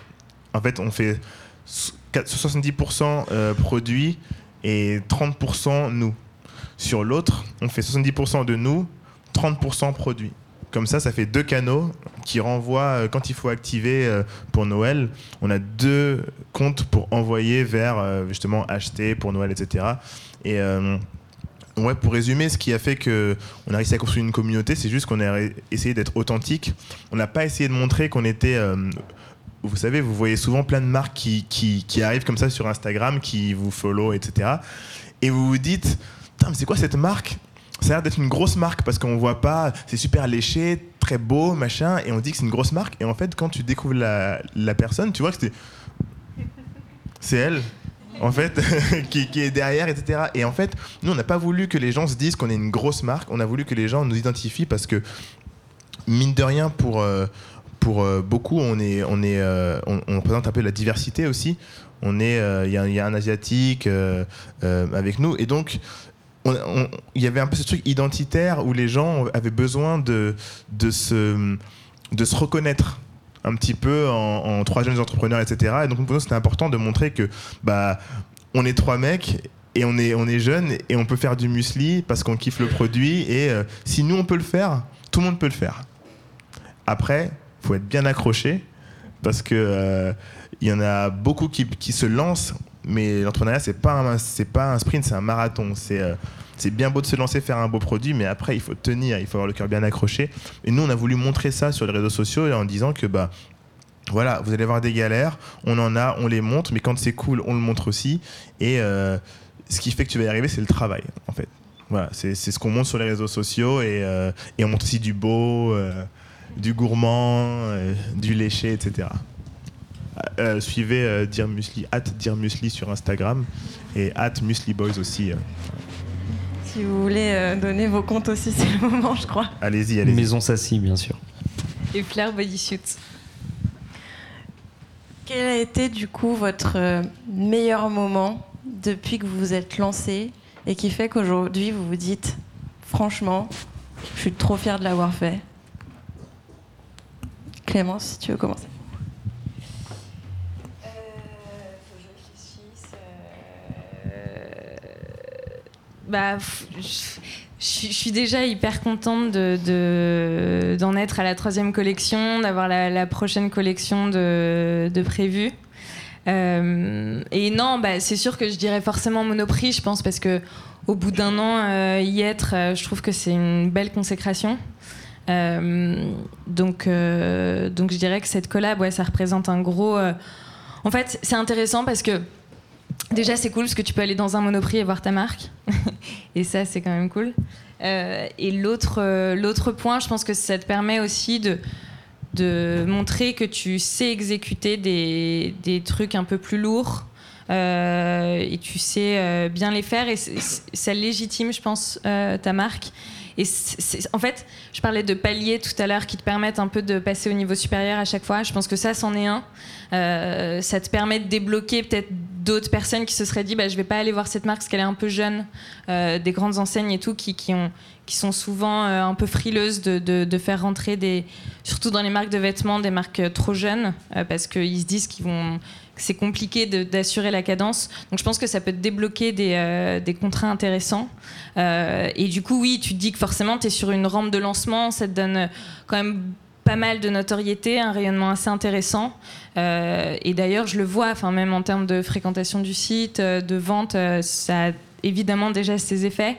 En fait, on fait so- 70% euh, produits et 30% nous. Sur l'autre, on fait 70% de nous, 30% produits. Comme ça, ça fait deux canaux qui renvoient, euh, quand il faut activer euh, pour Noël, on a deux comptes pour envoyer vers justement acheter pour Noël, etc. Et ouais, pour résumer, ce qui a fait que on a réussi à construire une communauté, c'est juste qu'on a essayé d'être authentique. On n'a pas essayé de montrer qu'on était. euh, vous savez, vous voyez souvent plein de marques qui, qui, arrivent comme ça sur Instagram, qui vous follow, etc. Et vous vous dites, mais c'est quoi cette marque? Ça a l'air d'être une grosse marque parce qu'on voit pas, c'est super léché, très beau, machin, et on dit que c'est une grosse marque. Et en fait, quand tu découvres la, la personne, tu vois que c'est. C'est elle, en fait, qui, est derrière, etc. Et en fait, nous, on n'a pas voulu que les gens se disent qu'on est une grosse marque, on a voulu que les gens nous identifient parce que, mine de rien, pour. euh, pour euh, beaucoup, on, est, on, est, euh, on, représente un peu la diversité aussi. On est, il y, a- un asiatique avec nous, et donc on- on- il y avait un peu ce truc identitaire où les gens avaient besoin de, de, se, de se reconnaître un petit peu en, trois jeunes entrepreneurs, etc. Et donc pour nous, c'était important de montrer que bah, on est trois mecs et on est, on est jeunes et on peut faire du muesli parce qu'on kiffe le produit. Et euh, si nous, on peut le faire, tout le monde peut le faire. Après, faut être bien accroché parce que euh, il y en a beaucoup qui, qui se lancent, mais l'entrepreneuriat c'est pas un, pas un sprint, c'est un marathon. C'est euh, c'est bien beau de se lancer, faire un beau produit, mais après il faut tenir, il faut avoir le cœur bien accroché. Et nous, on a voulu montrer ça sur les réseaux sociaux en disant que bah voilà, vous allez avoir des galères, on en a, on les montre, mais quand c'est cool, on le montre aussi. Et euh, ce qui fait que tu vas y arriver, c'est le travail, en fait. Voilà, c'est ce qu'on montre sur les réseaux sociaux et, euh, et on montre aussi du beau, euh, du gourmand, du léché, etc. Suivez Dear Musli, at Musli sur Instagram et at Musli Boys aussi. Si vous voulez euh, donner vos comptes aussi, c'est le moment, je crois. Allez-y, allez-y. Maison Sassy, bien sûr. Et Flair Bodysuit. Quel a été du coup votre euh, meilleur moment depuis que vous vous êtes lancé et qui fait qu'aujourd'hui vous vous dites franchement, je suis trop fière de l'avoir fait? Clémence, si tu veux commencer. Bah, je, suis déjà hyper contente de- de- d'en être à la troisième collection, d'avoir la, prochaine collection de, de prévue. Euh, et non, bah, c'est sûr que je dirais forcément Monoprix, je pense, parce que au bout d'un an euh, y être, euh, je trouve que c'est une belle consécration. Donc, donc je dirais que cette collab, ouais, ça représente un gros. En fait, c'est intéressant parce que déjà c'est cool parce que tu peux aller dans un Monoprix et voir ta marque, et ça c'est quand même cool. Euh, et l'autre, euh, l'autre point, je pense que ça te permet aussi de montrer que tu sais exécuter des, des trucs un peu plus lourds euh, et tu sais bien les faire et ça légitime, je pense, ta marque. Et en fait, je parlais de paliers tout à l'heure qui te permettent un peu de passer au niveau supérieur à chaque fois. Je pense que ça, c'en est un. Ça te permet de débloquer peut-être d'autres personnes qui se seraient dit bah, je vais pas aller voir cette marque parce qu'elle est un peu jeune, euh, des grandes enseignes et tout qui, qui, ont, qui sont souvent euh, un peu frileuses de, de, faire rentrer des, surtout dans les marques de vêtements, des marques euh, trop jeunes parce qu'ils se disent qu'ils vont c'est compliqué d'assurer la cadence. Donc je pense que ça peut te débloquer des, des contrats intéressants. Et du coup, oui, tu te dis que forcément, tu es sur une rampe de lancement, ça te donne quand même pas mal de notoriété, un rayonnement assez intéressant. Euh, et d'ailleurs, je le vois, enfin même en termes de fréquentation du site, euh, de vente, euh, ça a évidemment déjà ses effets.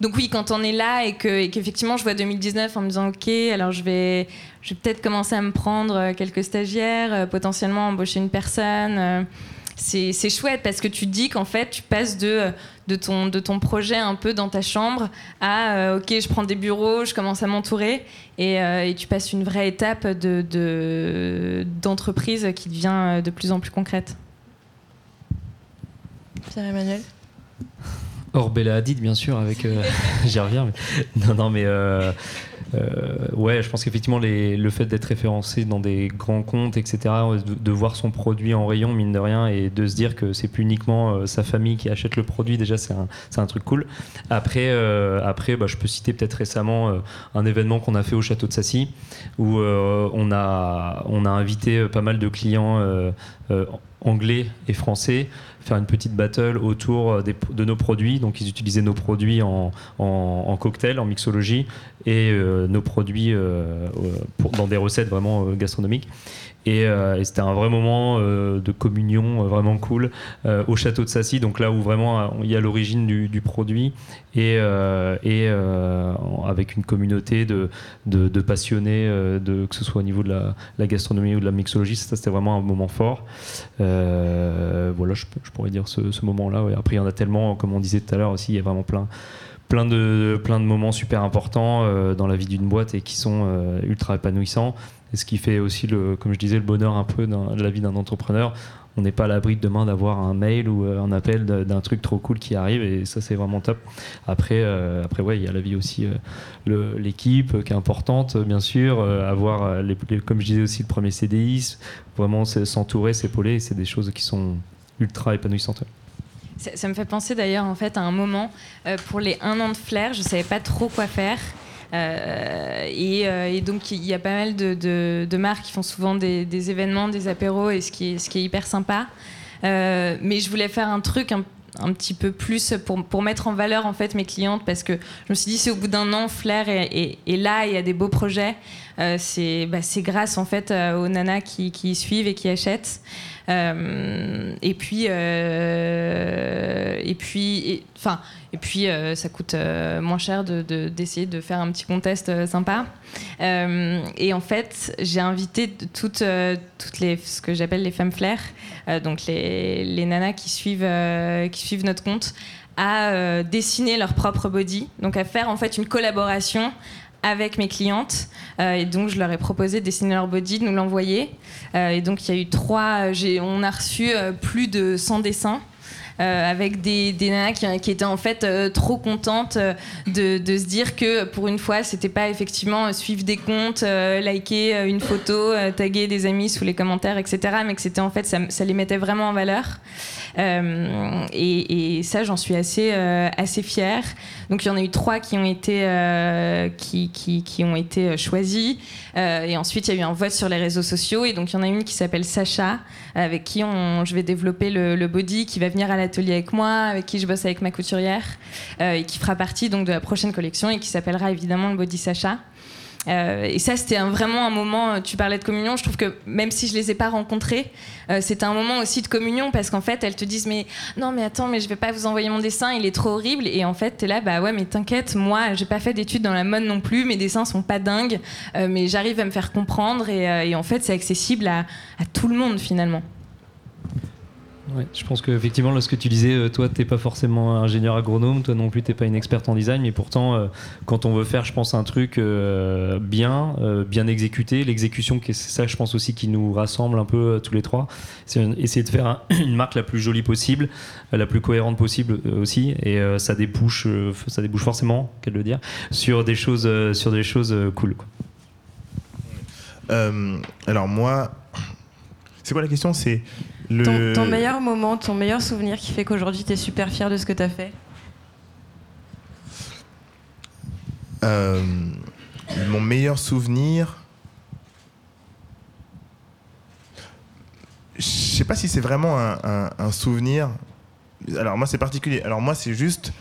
Donc oui, quand on est là et que- et qu'effectivement je vois 2019 en me disant ok, alors je vais, je vais peut-être commencer à me prendre quelques stagiaires, potentiellement embaucher une personne. C'est chouette parce que tu te dis qu'en fait tu passes de, de, ton, de ton projet un peu dans ta chambre à euh, ok, je prends des bureaux, je commence à m'entourer et, euh, et tu passes une vraie étape de- de- d'entreprise qui devient euh, de plus en plus concrète. Pierre-Emmanuel Hors Bella Hadid, bien sûr, avec. euh, J'y reviens. Mais... Non, non, mais. euh, ouais, je pense qu'effectivement, le fait d'être référencé dans des grands comptes, etc., de, voir son produit en rayon, mine de rien, et de se dire que c'est plus uniquement euh, sa famille qui achète le produit, déjà, c'est un, truc cool. Après, euh, après bah, je peux citer peut-être récemment euh, un événement qu'on a fait au château de Sassy, où euh, on, a, invité euh, pas mal de clients euh, euh, anglais et français faire une petite battle autour euh, des- de nos produits. Donc ils utilisaient nos produits en, en- en cocktail, en mixologie, et euh, nos produits euh, dans des recettes vraiment gastronomiques. Et, euh, et c'était un vrai moment euh, de communion euh, vraiment cool au château de Sassy, donc là où vraiment il y a l'origine du, du produit et, avec une communauté de, passionnés, que ce soit au niveau de la, gastronomie ou de la mixologie, ça c'était vraiment un moment fort. Voilà, je, pourrais dire ce, moment-là. Après, il y en a tellement, comme on disait tout à l'heure aussi, il y a vraiment plein de moments super importants dans la vie d'une boîte et qui sont ultra épanouissants. Et ce qui fait aussi, le, comme je disais, le bonheur un peu dans la vie d'un entrepreneur. On n'est pas à l'abri de demain d'avoir un mail ou un appel d'un truc trop cool qui arrive et ça c'est vraiment top. Après, après ouais, il y a la vie aussi, l'équipe qui est importante bien sûr, avoir, les, comme je disais aussi, le premier CDI, vraiment s'entourer, s'épauler, c'est des choses qui sont ultra épanouissantes. Ça, me fait penser d'ailleurs en fait à un moment euh, pour les un an de Flair, je savais pas trop quoi faire. Euh, euh, et, donc il y a pas mal de, marques qui font souvent des, événements, des apéros, et ce qui est, est hyper sympa. mais je voulais faire un truc un, petit peu plus pour, mettre en valeur en fait mes clientes parce que je me suis dit c'est au bout d'un an Flair et, là il y a des beaux projets c'est bah, grâce en fait aux nanas qui suivent et qui achètent euh, et puis, euh, et puis, enfin, et, puis, euh, ça coûte moins cher d'essayer de, de, faire un petit contest sympa. et en fait, j'ai invité toutes, toutes les, ce que j'appelle les femmes flair, donc les, les, nanas qui suivent, qui suivent notre compte, à dessiner leur propre body, donc à faire en fait une collaboration avec mes clientes. Euh, et donc, je leur ai proposé de dessiner leur body, de nous l'envoyer. Euh, et donc, il y a eu trois. On a reçu euh, plus de 100 dessins. Avec des, des nanas qui, étaient en fait trop contentes de, de, se dire que pour une fois, c'était pas effectivement suivre des comptes, liker une photo, taguer des amis sous les commentaires, etc., mais que c'était en fait, ça, les mettait vraiment en valeur. Euh, et, ça, j'en suis assez, euh, assez fière. Donc il y en a eu trois qui ont été, euh, qui, ont été choisis. et ensuite, il y a eu un vote sur les réseaux sociaux. Et donc il y en a une qui s'appelle Sacha, avec qui je vais développer le, le, body, qui va venir à l'atelier avec moi, avec qui je bosse avec ma couturière, et qui fera partie donc de la prochaine collection et qui s'appellera évidemment le body Sacha. Euh, et ça, c'était vraiment un moment, euh, tu parlais de communion, je trouve que même si je les ai pas rencontrés, euh, c'était un moment aussi de communion parce qu'en fait, elles te disent, mais non, mais attends, mais je vais pas vous envoyer mon dessin, il est trop horrible. Et en fait, tu es là, bah ouais, mais t'inquiète, moi, j'ai pas fait d'études dans la mode non plus, mes dessins sont pas dingues, mais j'arrive à me faire comprendre et, en fait, c'est accessible à tout le monde finalement je pense qu'effectivement, ce que tu disais, euh, toi, tu n'es pas forcément ingénieur agronome, toi non plus, tu n'es pas une experte en design, mais pourtant, euh, quand on veut faire, je pense, un truc euh, bien, bien exécuté, l'exécution, c'est ça, je pense aussi, qui nous rassemble un peu tous les trois, c'est essayer de faire une marque la plus jolie possible, la plus cohérente possible aussi, et ça débouche, ça débouche forcément, qu'elle le dire, sur des choses, sur des choses cool. alors moi, c'est quoi la question? C'est ton, meilleur moment, ton meilleur souvenir qui fait qu'aujourd'hui tu es super fier de ce que tu as fait euh, Mon meilleur souvenir. Je sais pas si c'est vraiment un, souvenir. Alors moi c'est particulier. Alors moi c'est juste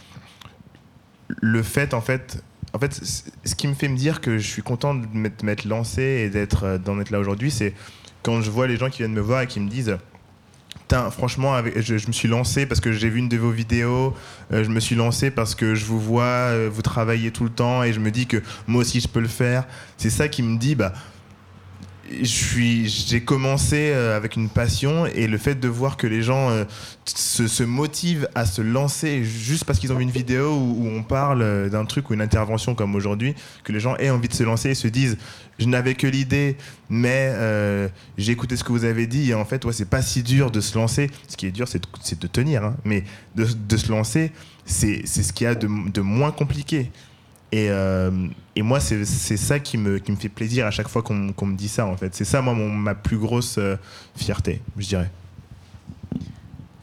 le fait en fait. En fait, ce qui me fait me dire que je suis content de m'être lancé et d'être euh, d'en être là aujourd'hui, c'est quand je vois les gens qui viennent me voir et qui me disent franchement, je, me suis lancé parce que j'ai vu une de vos vidéos. Euh, je me suis lancé parce que je vous vois, euh, vous travaillez tout le temps et je me dis que moi aussi je peux le faire. C'est ça qui me dit, bah, j'ai commencé euh, avec une passion et le fait de voir que les gens euh, se, motivent à se lancer juste parce qu'ils ont vu une vidéo où, on parle euh, d'un truc ou une intervention comme aujourd'hui, que les gens aient envie de se lancer et se disent je n'avais que l'idée, mais j'ai écouté ce que vous avez dit et en fait, ouais, c'est pas si dur de se lancer. Ce qui est dur, c'est de, tenir, hein. mais de, se lancer, c'est ce qu'il y a de moins compliqué. Et, euh, et, moi, c'est ça qui me, qui me, fait plaisir à chaque fois qu'on me dit ça, en fait. C'est ça, moi, mon, ma plus grosse euh, fierté, je dirais.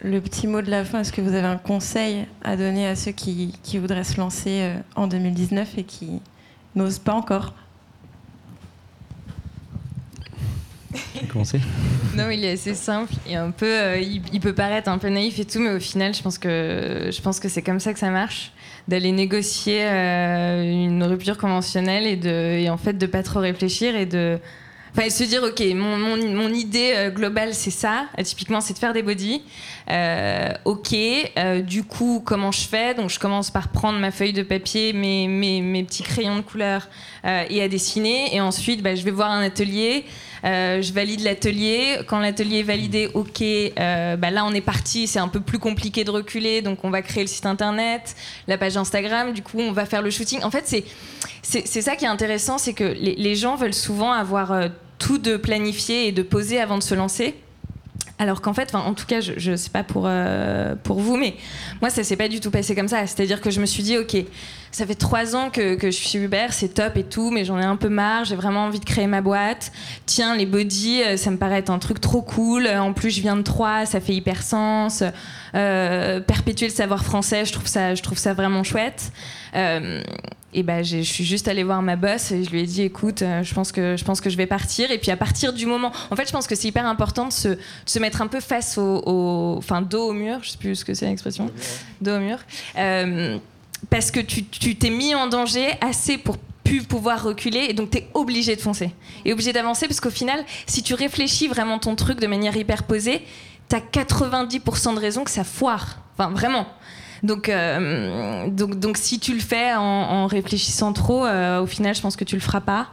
Le petit mot de la fin, est-ce que vous avez un conseil à donner à ceux qui, qui voudraient se lancer euh, en 2019 et qui n'osent pas encore? Non, il est assez simple et un peu, il, il, peut paraître un peu naïf et tout, mais au final, je pense que je pense que c'est comme ça que ça marche d'aller négocier euh, une rupture conventionnelle et, de, et en fait de pas trop réfléchir et de Enfin, se dire, ok, mon, mon, idée euh, globale, c'est ça. Euh, typiquement, c'est de faire des body. ok, du coup, comment je fais? Donc, je commence par prendre ma feuille de papier, mes, mes, mes petits crayons de couleur et à dessiner. Et ensuite, bah, je vais voir un atelier. Euh, je valide l'atelier. Quand l'atelier est validé, ok, euh, bah là on est parti. C'est un peu plus compliqué de reculer, donc on va créer le site internet, la page Instagram. Du coup, on va faire le shooting. En fait, c'est c'est ça qui est intéressant, c'est que les, gens veulent souvent avoir euh, tout de planifié et de posé avant de se lancer. Alors qu'en fait, en tout cas, je ne sais pas pour, euh, pour vous, mais moi, ça s'est pas du tout passé comme ça. C'est-à-dire que je me suis dit, ok, ça fait trois ans que, je suis Uber, c'est top et tout, mais j'en ai un peu marre, j'ai vraiment envie de créer ma boîte. Tiens, les body, euh, ça me paraît être un truc trop cool. En plus, je viens de Troyes, ça fait hyper sens. Euh, perpétuer le savoir français, je trouve ça, je trouve ça vraiment chouette. Euh, et ben, je suis juste allée voir ma boss et je lui ai dit écoute, euh, je pense que je pense que je vais partir. Et puis à partir du moment, en fait, je pense que c'est hyper important de se, de se, mettre un peu face au, enfin dos au mur. Je sais plus ce que c'est l'expression, dos au mur, euh, parce que tu t'es mis en danger assez pour plus pouvoir reculer et donc tu es obligé de foncer. Et obligé d'avancer parce qu'au final si tu réfléchis vraiment ton truc de manière hyper posée tu as 90% de raisons que ça foire. Enfin vraiment donc, euh, donc, donc, si tu le fais en, réfléchissant trop, euh, au final, je pense que tu le feras pas.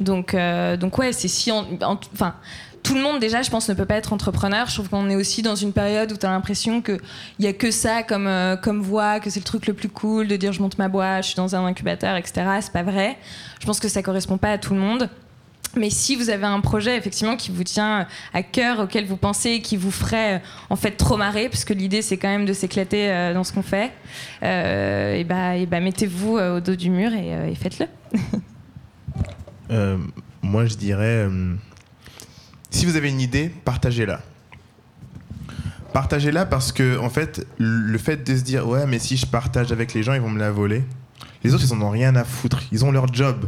Donc, euh, donc ouais, c'est si, enfin. tout le monde déjà, je pense, ne peut pas être entrepreneur. Je trouve qu'on est aussi dans une période où tu as l'impression qu'il n'y a que ça comme, comme voie, que c'est le truc le plus cool de dire je monte ma boîte, je suis dans un incubateur, etc. C'est pas vrai. Je pense que ça correspond pas à tout le monde. Mais si vous avez un projet effectivement qui vous tient à cœur, auquel vous pensez, qui vous ferait en fait trop marrer, parce que l'idée c'est quand même de s'éclater euh, dans ce qu'on fait, euh, bah, et bah mettez-vous euh, au dos du mur et, et faites-le. moi je dirais, si vous avez une idée, partagez-la. Partagez-la parce que en fait, le fait de se dire ouais mais si je partage avec les gens ils vont me la voler. Les autres ils en ont rien à foutre, ils ont leur job.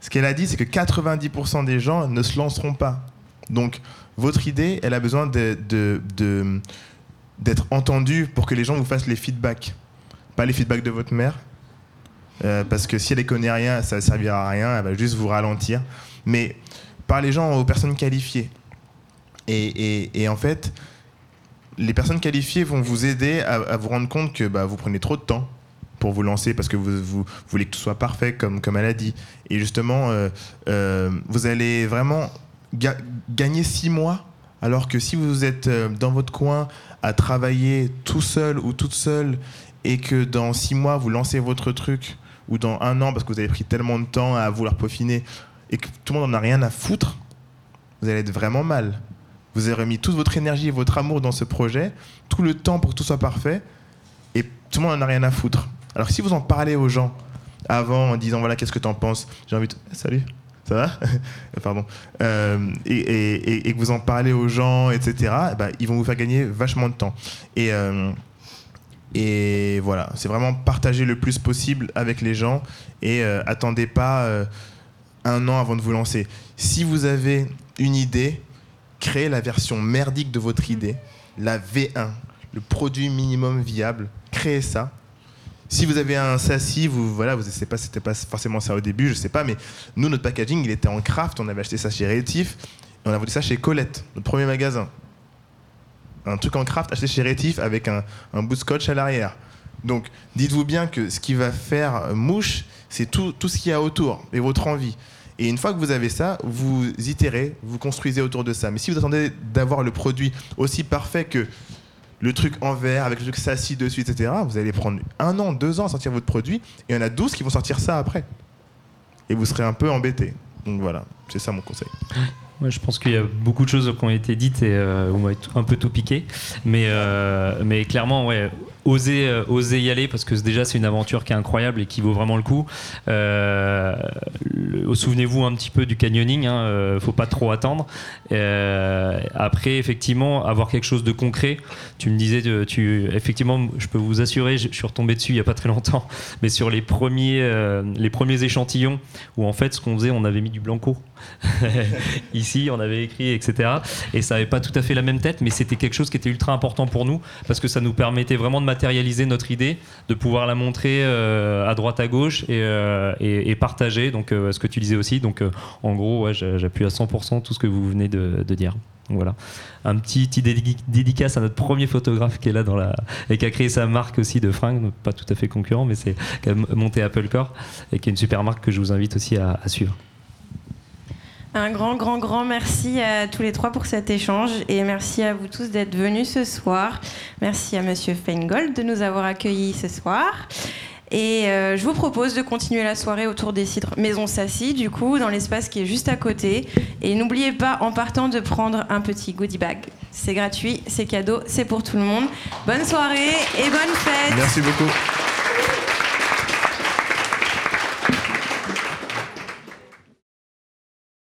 Ce qu'elle a dit, c'est que 90% des gens ne se lanceront pas. Donc, votre idée, elle a besoin d'être entendue pour que les gens vous fassent les feedbacks. Pas les feedbacks de votre mère, euh, parce que si elle ne connaît rien, ça ne servira à rien, elle va juste vous ralentir. Mais par les gens aux personnes qualifiées. Et, en fait, les personnes qualifiées vont vous aider à, vous rendre compte que bah, vous prenez trop de temps pour vous lancer parce que vous, voulez que tout soit parfait, comme, comme elle a dit. Et justement, euh, euh, vous allez vraiment gagner six mois, alors que si vous êtes euh, dans votre coin à travailler tout seul ou toute seule, et que dans six mois, vous lancez votre truc, ou dans un an, parce que vous avez pris tellement de temps à vouloir peaufiner, et que tout le monde n'en a rien à foutre, vous allez être vraiment mal. Vous avez remis toute votre énergie et votre amour dans ce projet, tout le temps pour que tout soit parfait, et tout le monde n'en a rien à foutre. Alors si vous en parlez aux gens avant en disant voilà qu'est-ce que tu en penses, j'ai envie de salut. Ça va Pardon. Euh, et, que vous en parlez aux gens, etc., eh ben, ils vont vous faire gagner vachement de temps. Et, euh, et voilà, c'est vraiment partager le plus possible avec les gens et euh, attendez pas un an avant de vous lancer. Si vous avez une idée, créez la version merdique de votre idée, la V1, le produit minimum viable, créez ça si vous avez un SASI, vous voilà, vous sais pas, c'était pas forcément ça au début, je sais pas, mais nous notre packaging il était en craft, on avait acheté ça chez Rétif, et on a vendu ça chez Colette, notre premier magasin. Un truc en craft acheté chez Rétif avec un, un bout de scotch à l'arrière. Donc dites-vous bien que ce qui va faire mouche, c'est tout, tout ce qu'il y a autour et votre envie. Et une fois que vous avez ça, vous itérez, vous construisez autour de ça. Mais si vous attendez d'avoir le produit aussi parfait que le truc en verre avec le truc s'assit dessus, etc. Vous allez prendre un an, deux ans à sortir votre produit, et il y en a 12 qui vont sortir ça après. Et vous serez un peu embêté. Donc voilà, c'est ça mon conseil. Moi, je pense qu'il y a beaucoup de choses qui ont été dites et euh, on va un peu tout piqué. Mais, euh, mais clairement, ouais, oser, euh, y aller parce que déjà c'est une aventure qui est incroyable et qui vaut vraiment le coup. Euh, Souvenez-vous un petit peu du canyoning, hein, euh, faut pas trop attendre. Euh, après, effectivement, avoir quelque chose de concret. Tu me disais, tu, effectivement, je peux vous assurer, je, suis retombé dessus il y a pas très longtemps, mais sur les premiers, les premiers échantillons où en fait ce qu'on faisait, on avait mis du blanco. Ici, on avait écrit, etc. Et ça avait pas tout à fait la même tête, mais c'était quelque chose qui était ultra important pour nous parce que ça nous permettait vraiment de matérialiser notre idée, de pouvoir la montrer euh, à droite à gauche et, euh, partager. Donc euh, ce que tu disais aussi. Donc en gros, j'appuie à 100% tout ce que vous venez de, dire. Voilà, un petit, petit dédicace à notre premier photographe qui est là et qui a créé sa marque aussi de fringues, pas tout à fait concurrent, mais c'est qui a monté Apple Core et qui est une super marque que je vous invite aussi à, suivre. Un grand, grand, grand merci à tous les trois pour cet échange et merci à vous tous d'être venus ce soir. Merci à Monsieur Feingold de nous avoir accueillis ce soir. Et euh, je vous propose de continuer la soirée autour des cidres Maison Sassy, du coup, dans l'espace qui est juste à côté. Et n'oubliez pas, en partant, de prendre un petit goodie bag. C'est gratuit, c'est cadeau, c'est pour tout le monde. Bonne soirée et bonne fête Merci beaucoup.